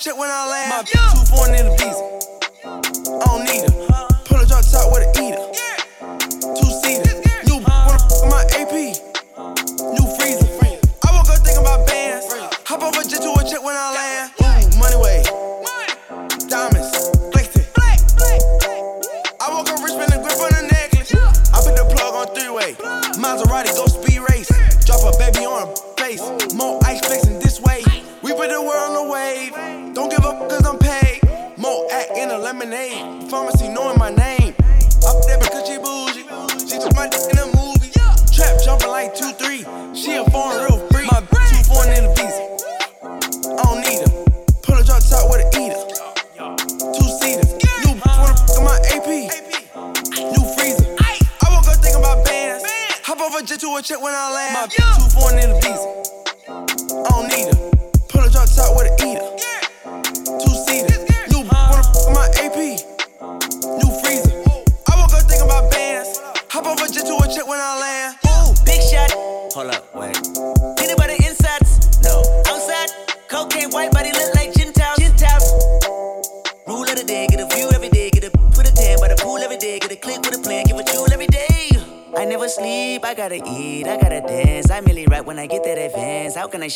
check when I laugh. My two foreign in the visa.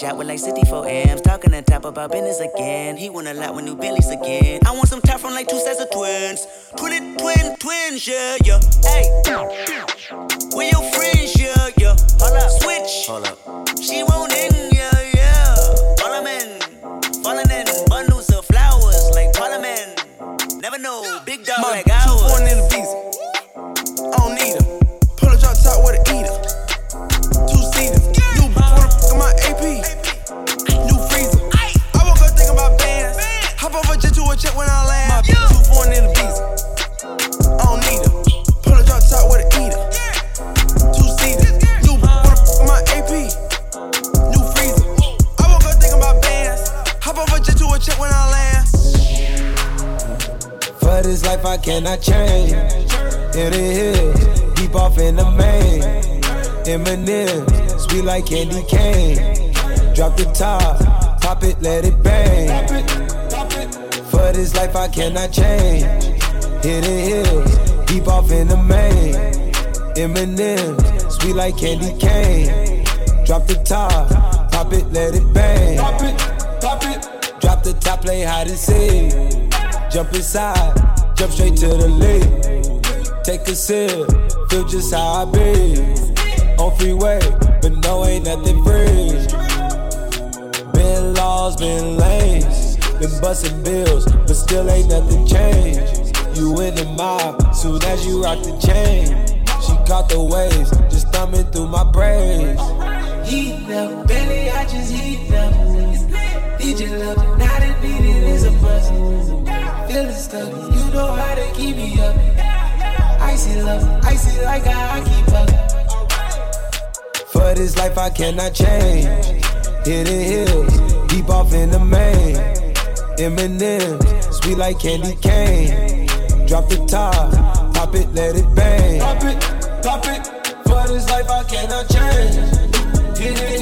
shot with like life I cannot change. In the hills, deep off in the main. Eminem, sweet like candy cane. Drop the top, pop it, let it bang. For this life I cannot change. In the hills, deep off in the main. Eminem, sweet like candy cane. Drop the top, pop it, let it bang. Drop it, pop it. Drop the top, play hide and seek. Jump inside jump straight to the lead. Take a sip, feel just how I be. On freeway, but no, ain't nothing free. Been laws, been lanes, been busting bills, but still ain't nothing changed. You in the mob, soon as you rock the chain. She caught the waves, just thumbing through my braids. Heat up, belly, I just heat up. Your love, now that beat it is a bust. Feeling stuck, you know how to keep me up. Icy love, icy like I keep up. For this life I cannot change. Hidden hills, deep off in the main. Eminem, sweet like candy cane. Drop the top, pop it, let it bang. Pop it, pop it. For this life I cannot change. Hidden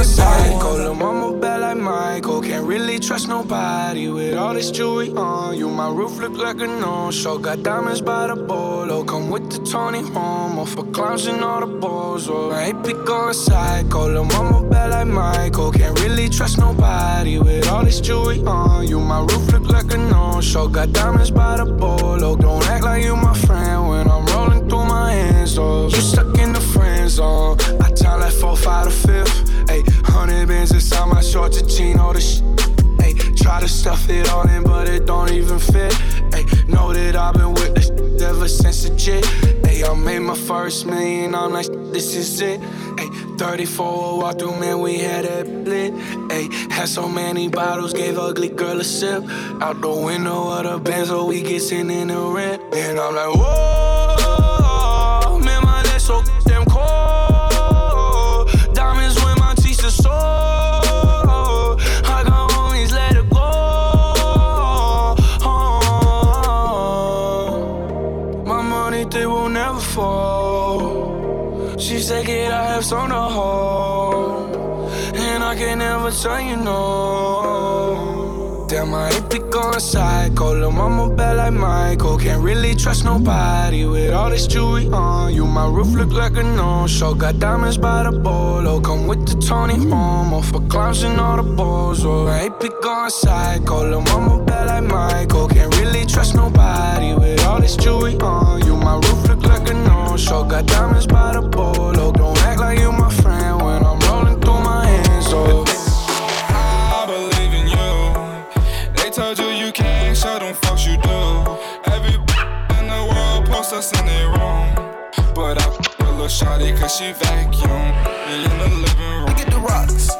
going psycho. Lil' mama bad like Michael. Can't really trust nobody with all this jewelry on. You, my roof look like a no-show. Got diamonds by the bolo. Come with the Tony Homo for clowns and all the balls. Oh, I ain't been going psycho. Lil' mama bad like Michael. Can't really trust nobody with all this jewelry on. You, my roof look like a no-show. Got diamonds by the bolo. Don't act like you my friend when I'm rolling through my hands. Oh, you stuck in the friend zone. I time like four, five, to fifth. Ayy, hundred bands inside my shorts and all The sh- Ayy, try to stuff it all in, but it don't even fit. Ayy, know that I've been with this ever since the jit. Ayy, I made my first million. I'm like, this is it. Ayy, 34 walk through, man, we had that lit. Ayy, had so many bottles, gave ugly girl a sip. Out the window of the Benzo, oh, we get sitting in the rent. And I'm like, whoa, man, my neck so damn cold. Tell you no. Damn, I ain't be going psycho. Lil' mama bad like Michael. Can't really trust nobody with all this jewelry on. You, my roof look like a no-show. Got diamonds by the bolo. Come with the Tony Homo for clowns and all the balls. Oh, I ain't be going psycho. Lil' mama bad like Michael. Can't really trust nobody with all this jewelry on. You, my roof look like a no-show. Got diamonds by the bolo. Don't act like you my shawty cause she vacuum. In the living room. Look at the rocks.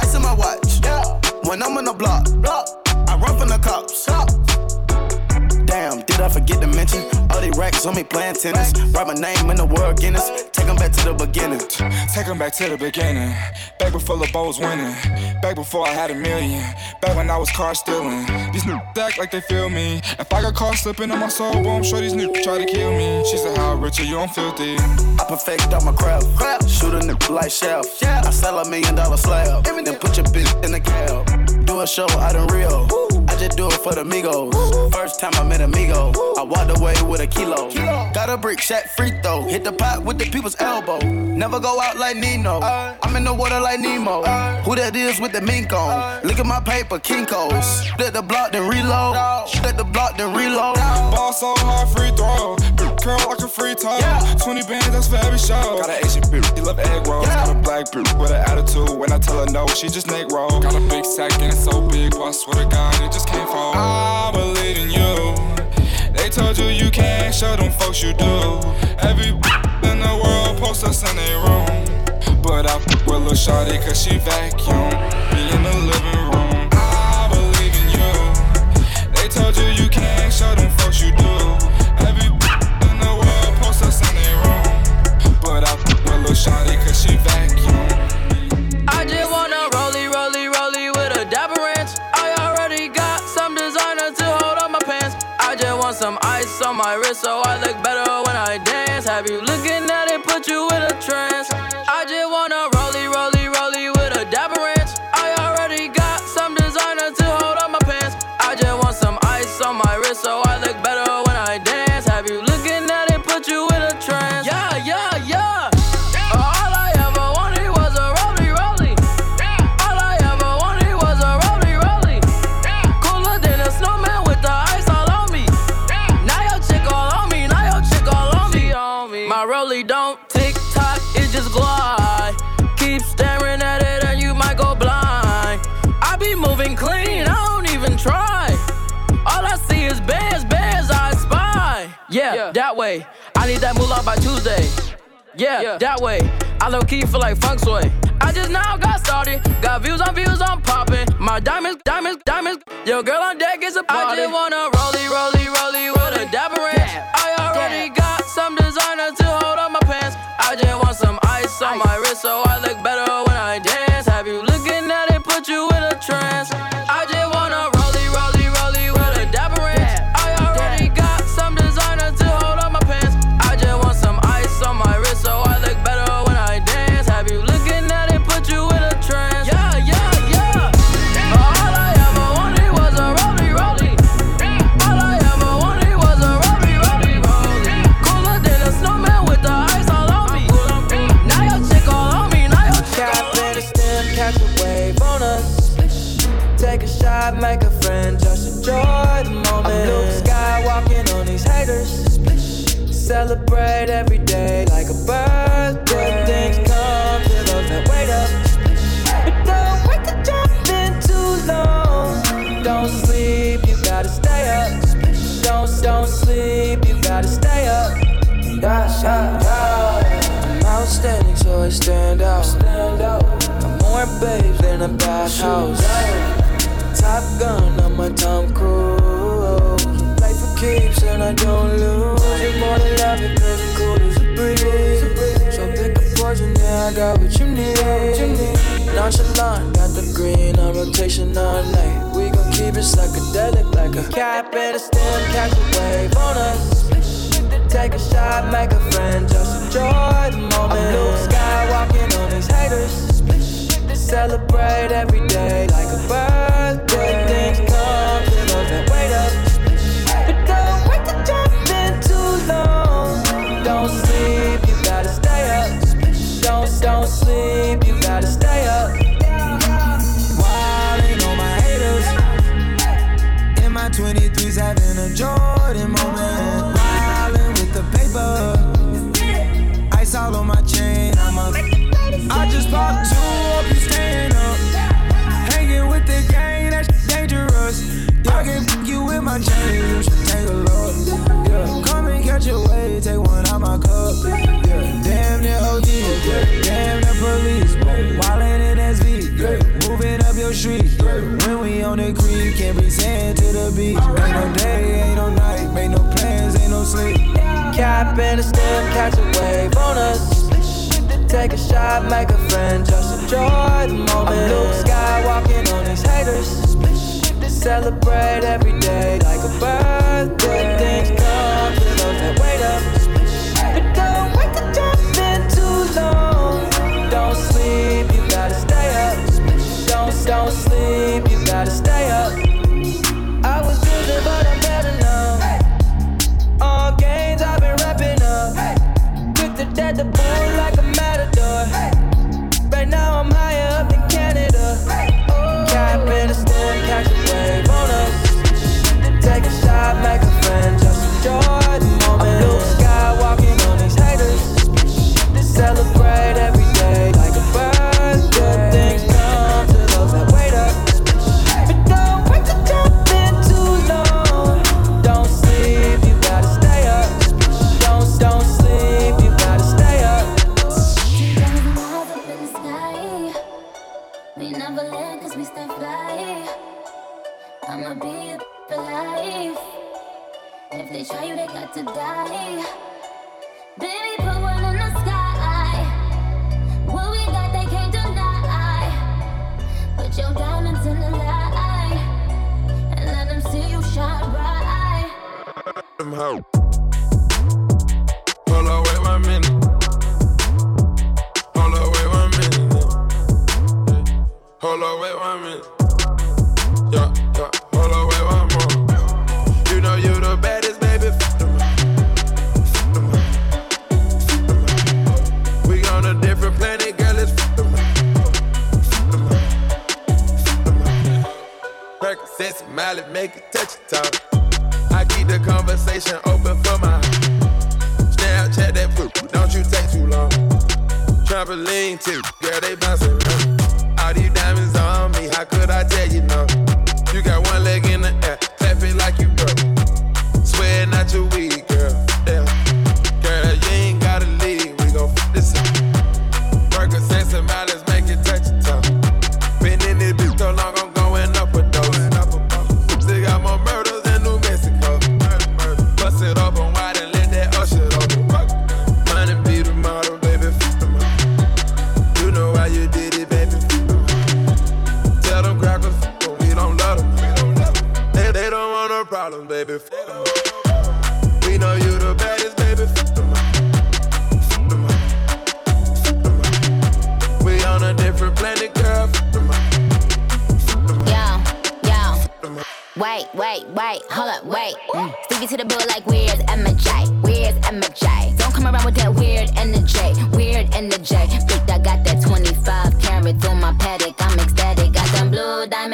Ice in my watch. Yeah. When I'm on the block, I run from the cops. Damn, did I forget to mention? All these racks on me playing tennis. Write my name in the world Guinness. Take 'em back to the beginning. Take 'em back to the beginning. Back before the was winning. Back before I had a million. Back when I was car stealing. These niggas [LAUGHS] act like they feel me. If I got caught slipping on my soul, well, I'm sure these niggas [LAUGHS] try to kill me. She said, How rich are you? I'm filthy. I perfect all my craft. Shoot a nigga like Chef. I sell a million dollar slab. Then put your bitch in the cab. A show out in Rio. I just do it for the Migos. First time I met a Amigo. I walked away with a kilo. Got a brick, shot free throw. Hit the pot with the people's elbow. Never go out like Nino. I'm in the water like Nemo. Who that is with the mink on? Look at my paper, Kinko's. Let the block, then reload. Let the block, then reload. Ball so hard, free throw. Curl like a free throw. 20 bands, that's for every show. Got an Asian bitch, she love egg rolls. Got a black bitch with an attitude. When I tell her no, she just neck roll. Got a big sack and it's so big, boy, I swear to God, it just can't fall. I believe in you. They told you you can't show them folks you do. Every [LAUGHS] in the world posts us in their room. But I f- with Lil Shawty cause she vacuum. Be in the living room. I believe in you. They told you you can't show them folks you do. Shawty cause she vacuum. I just wanna rollie, rollie, rollie with a dapper ranch. I already got some designer to hold on my pants. I just want some ice on my wrist so I look better when I dance. Have you Yeah, yeah, that way. I low key feel like funk sway. I just now got started. Got views on views, I'm popping. My diamonds, diamonds, diamonds. Yo, girl on deck is a party. I just wanna rollie, rollie, rollie with a dapper. I already got some designer to hold on my pants. I just want some ice on my wrist so I look better when I dance. Have you looking at it, put you in a trance? A. Top gun, I'm a Tom Cruise. Play for keeps and I don't lose. You more than love it, cause it's cool as a breeze. So pick a poison, yeah, I got what you need. Nonchalant, got the green on rotation all night. We gon' keep it psychedelic like a cap and a stem, catch a wave on us. Take a shot, make a friend, just enjoy the moment. I'm Luke Skywalking on these haters. Celebrate every day like a birthday. Things come to those that wait up. But don't wait to jump in too long. Don't sleep, you gotta stay up. Don't, don't sleep, you gotta stay up. Wildin' on my haters. In my 23s, having a Jordan moment. Wildin' with the paper. Ice all on my chain, I'm up. I just popped two beach. Ain't no day, ain't no night, make no plans, ain't no sleep. Cap and a stem, catch a wave on us. Take a shot, make a friend, just enjoy the moment. I'm Luke Skywalking on these haters. Celebrate every day like a birthday. Things come to those that wait up. But don't wait to jump in too long. Don't sleep, you gotta stay up. Don't, don't sleep, you gotta stay up.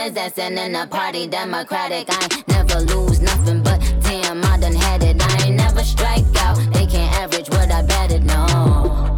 Blue diamonds dancing in a party, democratic. I never lose nothing, but damn, I done had it. I ain't never strike out. They can't average what I betted, no.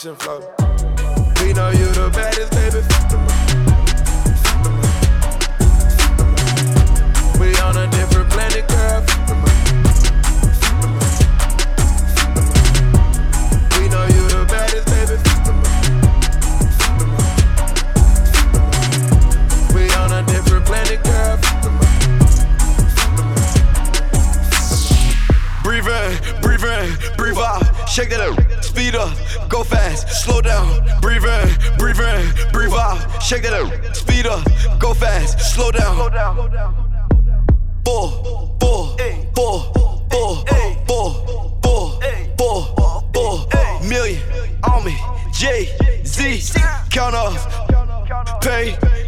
Ocean flow. We know you the baddest, baby. We on a different planet, girl. We know you the baddest, baby. We on a different planet, girl. Breathe in, breathe in, breathe out. Shake that up, speed up, go fast, slow down. Breathe in, breathe in, breathe out. Shake that up, speed up, go fast, slow down. Four, four, four, four, four, four, four, four, million on me. Jay Z, count up, pay.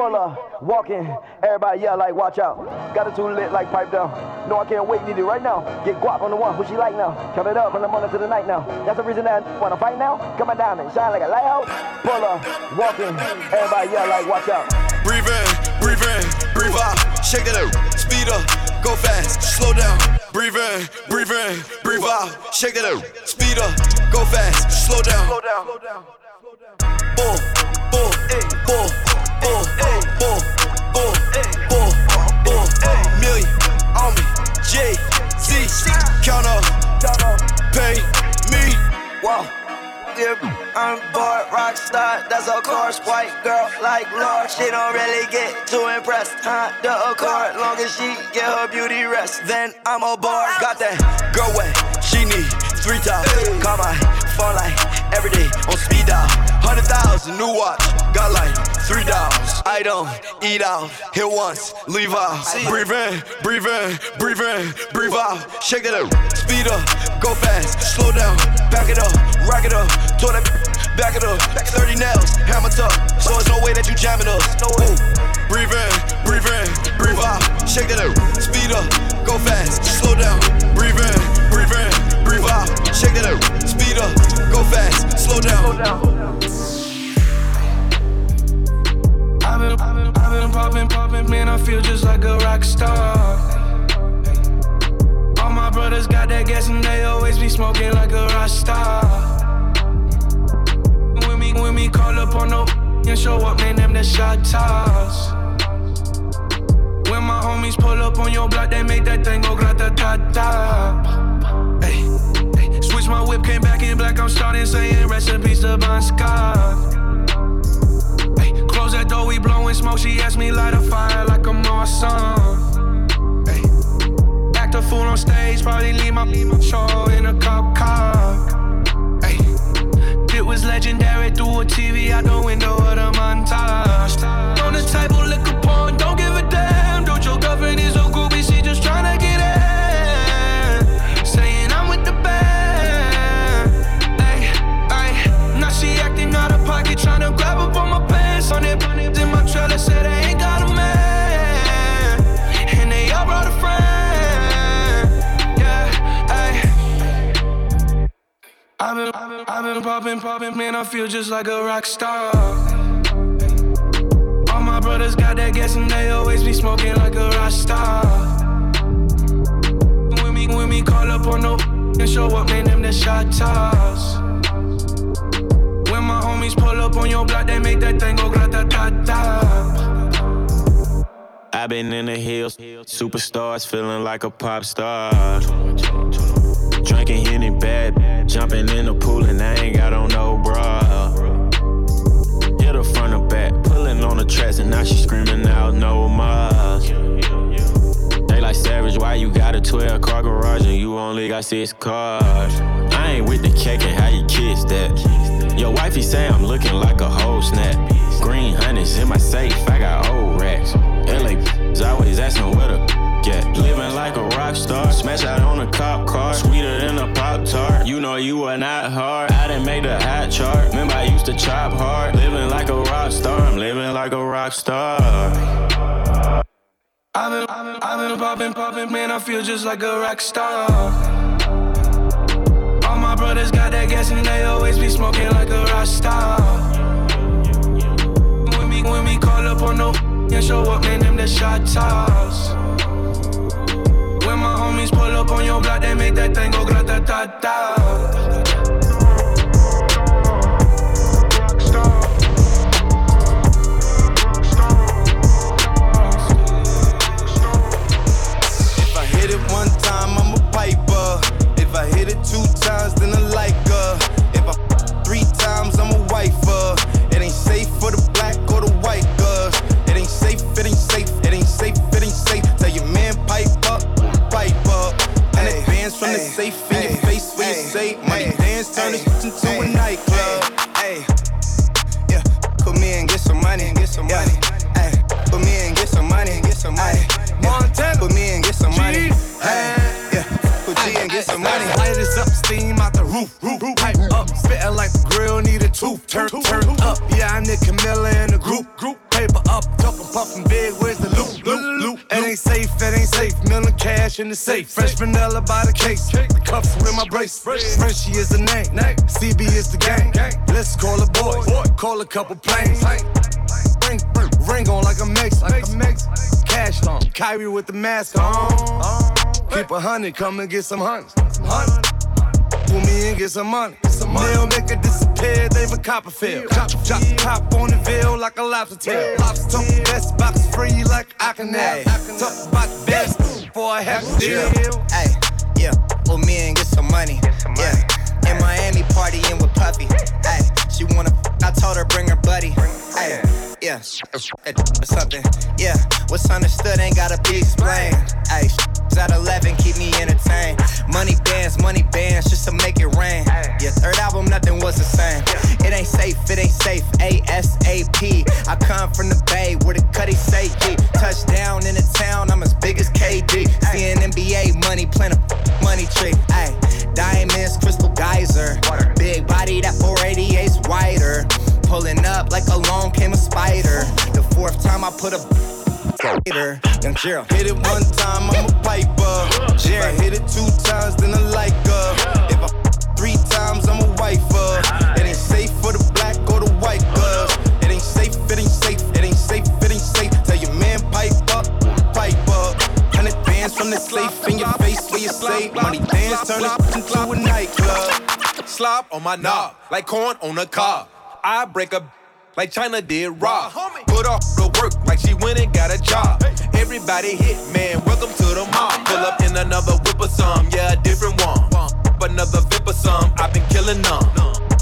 Pull up, walking, everybody yell like watch out. Got it too lit like pipe down. No, I can't wait, need it right now. Get guap on the one, who she like now. Count it up from the morning to the night now. That's the reason that I wanna fight now. Come on down and shine like a lighthouse. Pull up, walking, everybody yell like watch out. Breathe in, breathe in, breathe out. Shake that up, speed up, go fast, slow down. Breathe in, breathe in, breathe out. Shake that up, speed up, go fast, slow down. Four, four, four, Z, count up, pay me. I'm bored, rock star, that's of course. White girl like Lord, she don't really get too impressed. Huh? The accord, long as she get her beauty rest, then I'm aboard. Got that girl wet, she need three times. Call my phone like every day on speed dial. Hundred thousand new watch, got like three dollars. I don't eat out, hit once, leave out. Breathe in, breathe in, breathe in, breathe out. Shake that up, speed up, go fast, slow down, back it up, rock it up, throw that back it up. 30 nails, hammer tough, so there's no way that you jamming us. Ooh. Breathe in, breathe in, breathe out. Shake that up, speed up, go fast, slow down. Breathe in, breathe in, out. Shake that up, speed up, go fast, slow down. I've been, I've been, I've been popping, popping, man. I feel just like a rock star. All my brothers got that gas and they always be smoking like a rock star. When me, when me call up on no and show up, man, them the shot toss. When my homies pull up on your block, they make that thing go grata ta ta. Hey, hey, switch my whip, came back in black. I'm starting saying rest in peace to Bon Scott. Hey, close that door, we blowing smoke. She asked me light a fire like I'm awesome. Hey, act a fool on stage, probably leave my, show in a cop car. Hey, it was legendary through a TV out the window of the montage. On the table, I've been, I've been, popping, popping, man, I feel just like a rock star. All my brothers got that gas and they always be smoking like a rock star. When me, when me call up on no and show up, man, them the shot toss. When my homies pull up on your block, they make that thing go grata ta ta. i been in the hills, superstars feeling like a pop star. Drinking Henny bad, jumping in the pool and I ain't got on no bra. Hit her front or back, pulling on the tracks and now she screaming out no more. They like savage, why you got a 12 car garage and you only got six cars? I ain't with the cake and how you kiss that. Your wifey say I'm looking like a whole snap. Green honey's in my safe, I got old racks. LA is always asking where the get. Living like a rock star, smash out on a cop car, sweeter than a pop tart. You know you are not hard. I didn't make the hot chart. Remember I used to chop hard. Living like a rock star, I'm living like a rock star. I've been, I've been, I've been popping, popping, man, I feel just like a rock star. All my brothers got that gas and they always be smoking like a rock star. When me, when me call up on no and show up, man, them the shot toss. My homies pull up on your block, they make that thing go grata ta ta. If I hit it one time, I'm a piper. If I hit it two times, then I from the safe in your face where you say money dance, turn this into a nightclub. Hey, yeah, put me in, get some money, and get some money. Hey, put me in, get some money, and get some money. Montana, put me in, get some money. Hey, yeah, put G and get some money. Light is up, steam out the roof, roof, roof. Pipe up, spitting like the grill need a tooth. Turn, turn up, yeah, I need Camilla in the group, group. It ain't safe. Million cash in the safe. Fresh vanilla by the case. The cuffs with my brace. Frenchie is the name. CB is the gang. Let's call a boy. Call a couple planes. Ring, ring on like a mix, like a mix. Cash on, Kyrie with the mask on. Keep a hundred, come and get some hunts. Pull me and get some money. Nail make it disappear, they a Copperfield. Chop, chop, pop on the veil like a lobster tail. Lobster talk best box free like I can have. Talk about the best before I have to deal. Hey, yeah, pull me and get some money. Yeah, in Miami partying with Puffy. Hey, she wanna, f- I told her bring her buddy. Hey, yeah, or something. Yeah, what's understood ain't gotta be explained. Hey, at 11, keep me entertained. Money bands, money bands, just to make it rain. Yeah, third album, nothing was the same. It ain't safe, it ain't safe. ASAP. I come from the Bay where the cutty say G. Touchdown in the town, I'm as big as KD. Seeing NBA money, playing a money tree. Ay, diamonds, crystal geyser. Big body, that 488's wider. Pulling up like along came a spider. The fourth time I put a Hater, young Gerald. Hit it one time, I'm a piper. I hit it two times, then I like her. If I three times, I'm a wifer. It ain't safe for the black or the white girls. It ain't safe, it ain't safe, it ain't safe, it ain't safe. Tell your man pipe up, pipe up. Hundred bands from the safe in your face where you say money dance, turn it [LAUGHS] into a nightclub. Slop on my knob, like corn on a cob. I break a like China did Rob. Put off the work like she went and got a job. Everybody hit, man, welcome to the mob. Pull up in another whip or some, yeah, a different one. Up another vip or some, I've been killing them.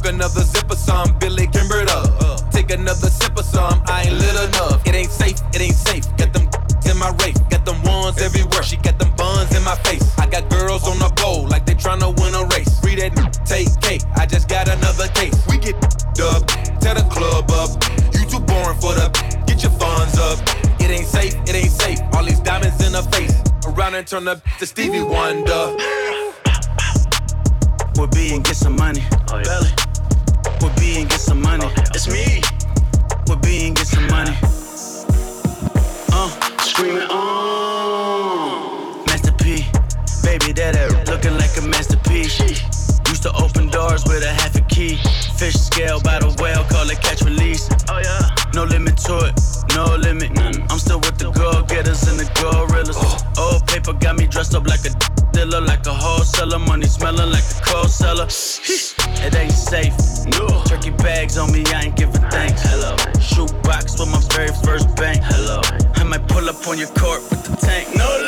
Another zip or some, Billy Kimbered up. Take another sip or some, I ain't lit enough. It ain't safe, it ain't safe. Get them in my race, got them ones everywhere. She got them buns in my face. I got girls on the pole like they tryna win a race. Free that take cake, I just got another case. We get up, tear the club up. You too boring for the get your funds up. It ain't safe, it ain't safe. All these diamonds in her face. Around and turn up to Stevie Wonder. We'll be and get some money. Oh, yeah. We'll be and get some money. It's me. We'll be and get some money. Uh, screaming on. Master P, baby, that ass looking like a masterpiece. Used to open doors with Fish scale by the whale, call it catch release. Oh yeah. No limit to it, no limit. None. I'm still with the go getters and the gorillas. Oh. Old paper got me dressed up like a dealer, like a wholesaler. Money smelling like a cold seller. it ain't safe. No. Turkey bags on me, I ain't giving thanks. Hello. Shoebox with my very first bank. Hello. I might pull up on your court with the tank. No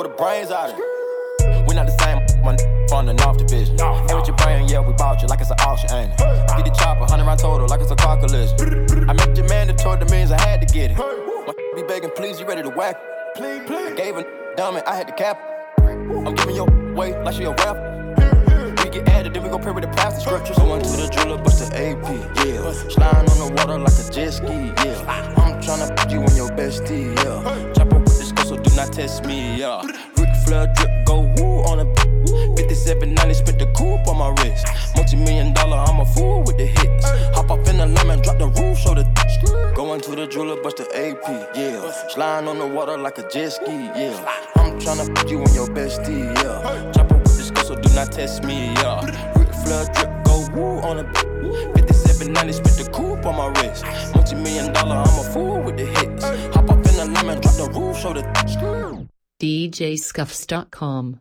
blow the brains out of it. We not the same, my on the North Division. No, nah. Hey, with your brain, yeah, we bought you like it's an auction, ain't it? Hey. Get the chopper, 100 round total, like it's a car collision. I met your man that told the means I had to get it. Hey. My be begging, please, you ready to whack? Please, please. I gave a dumb and I had to cap. I'm giving your away like she a rapper get added, then we gon' pray with the plastic scriptures. Going to the driller, but the AP, yeah. Sliding on the water like a jet ski, yeah. I'm tryna put you in your bestie, yeah not test me, yeah. Rick Flair drip, go woo on a 5790 spent the coupe on my wrist. Multi million dollar, I'm a fool with the hits. Hop up in the lemon, drop the roof, show the th- Going to the jeweler, bust the AP, yeah. Sliding on the water like a jet ski, yeah. I'm tryna put you on your bestie, yeah. Chopper with this girl, so do not test me, yeah. Rick Flair drip, go woo on a 5790 spent the coupe on my wrist. Multi million dollar, I'm a fool with the hits. Hop Drop the roof, show the. DJScuffs.com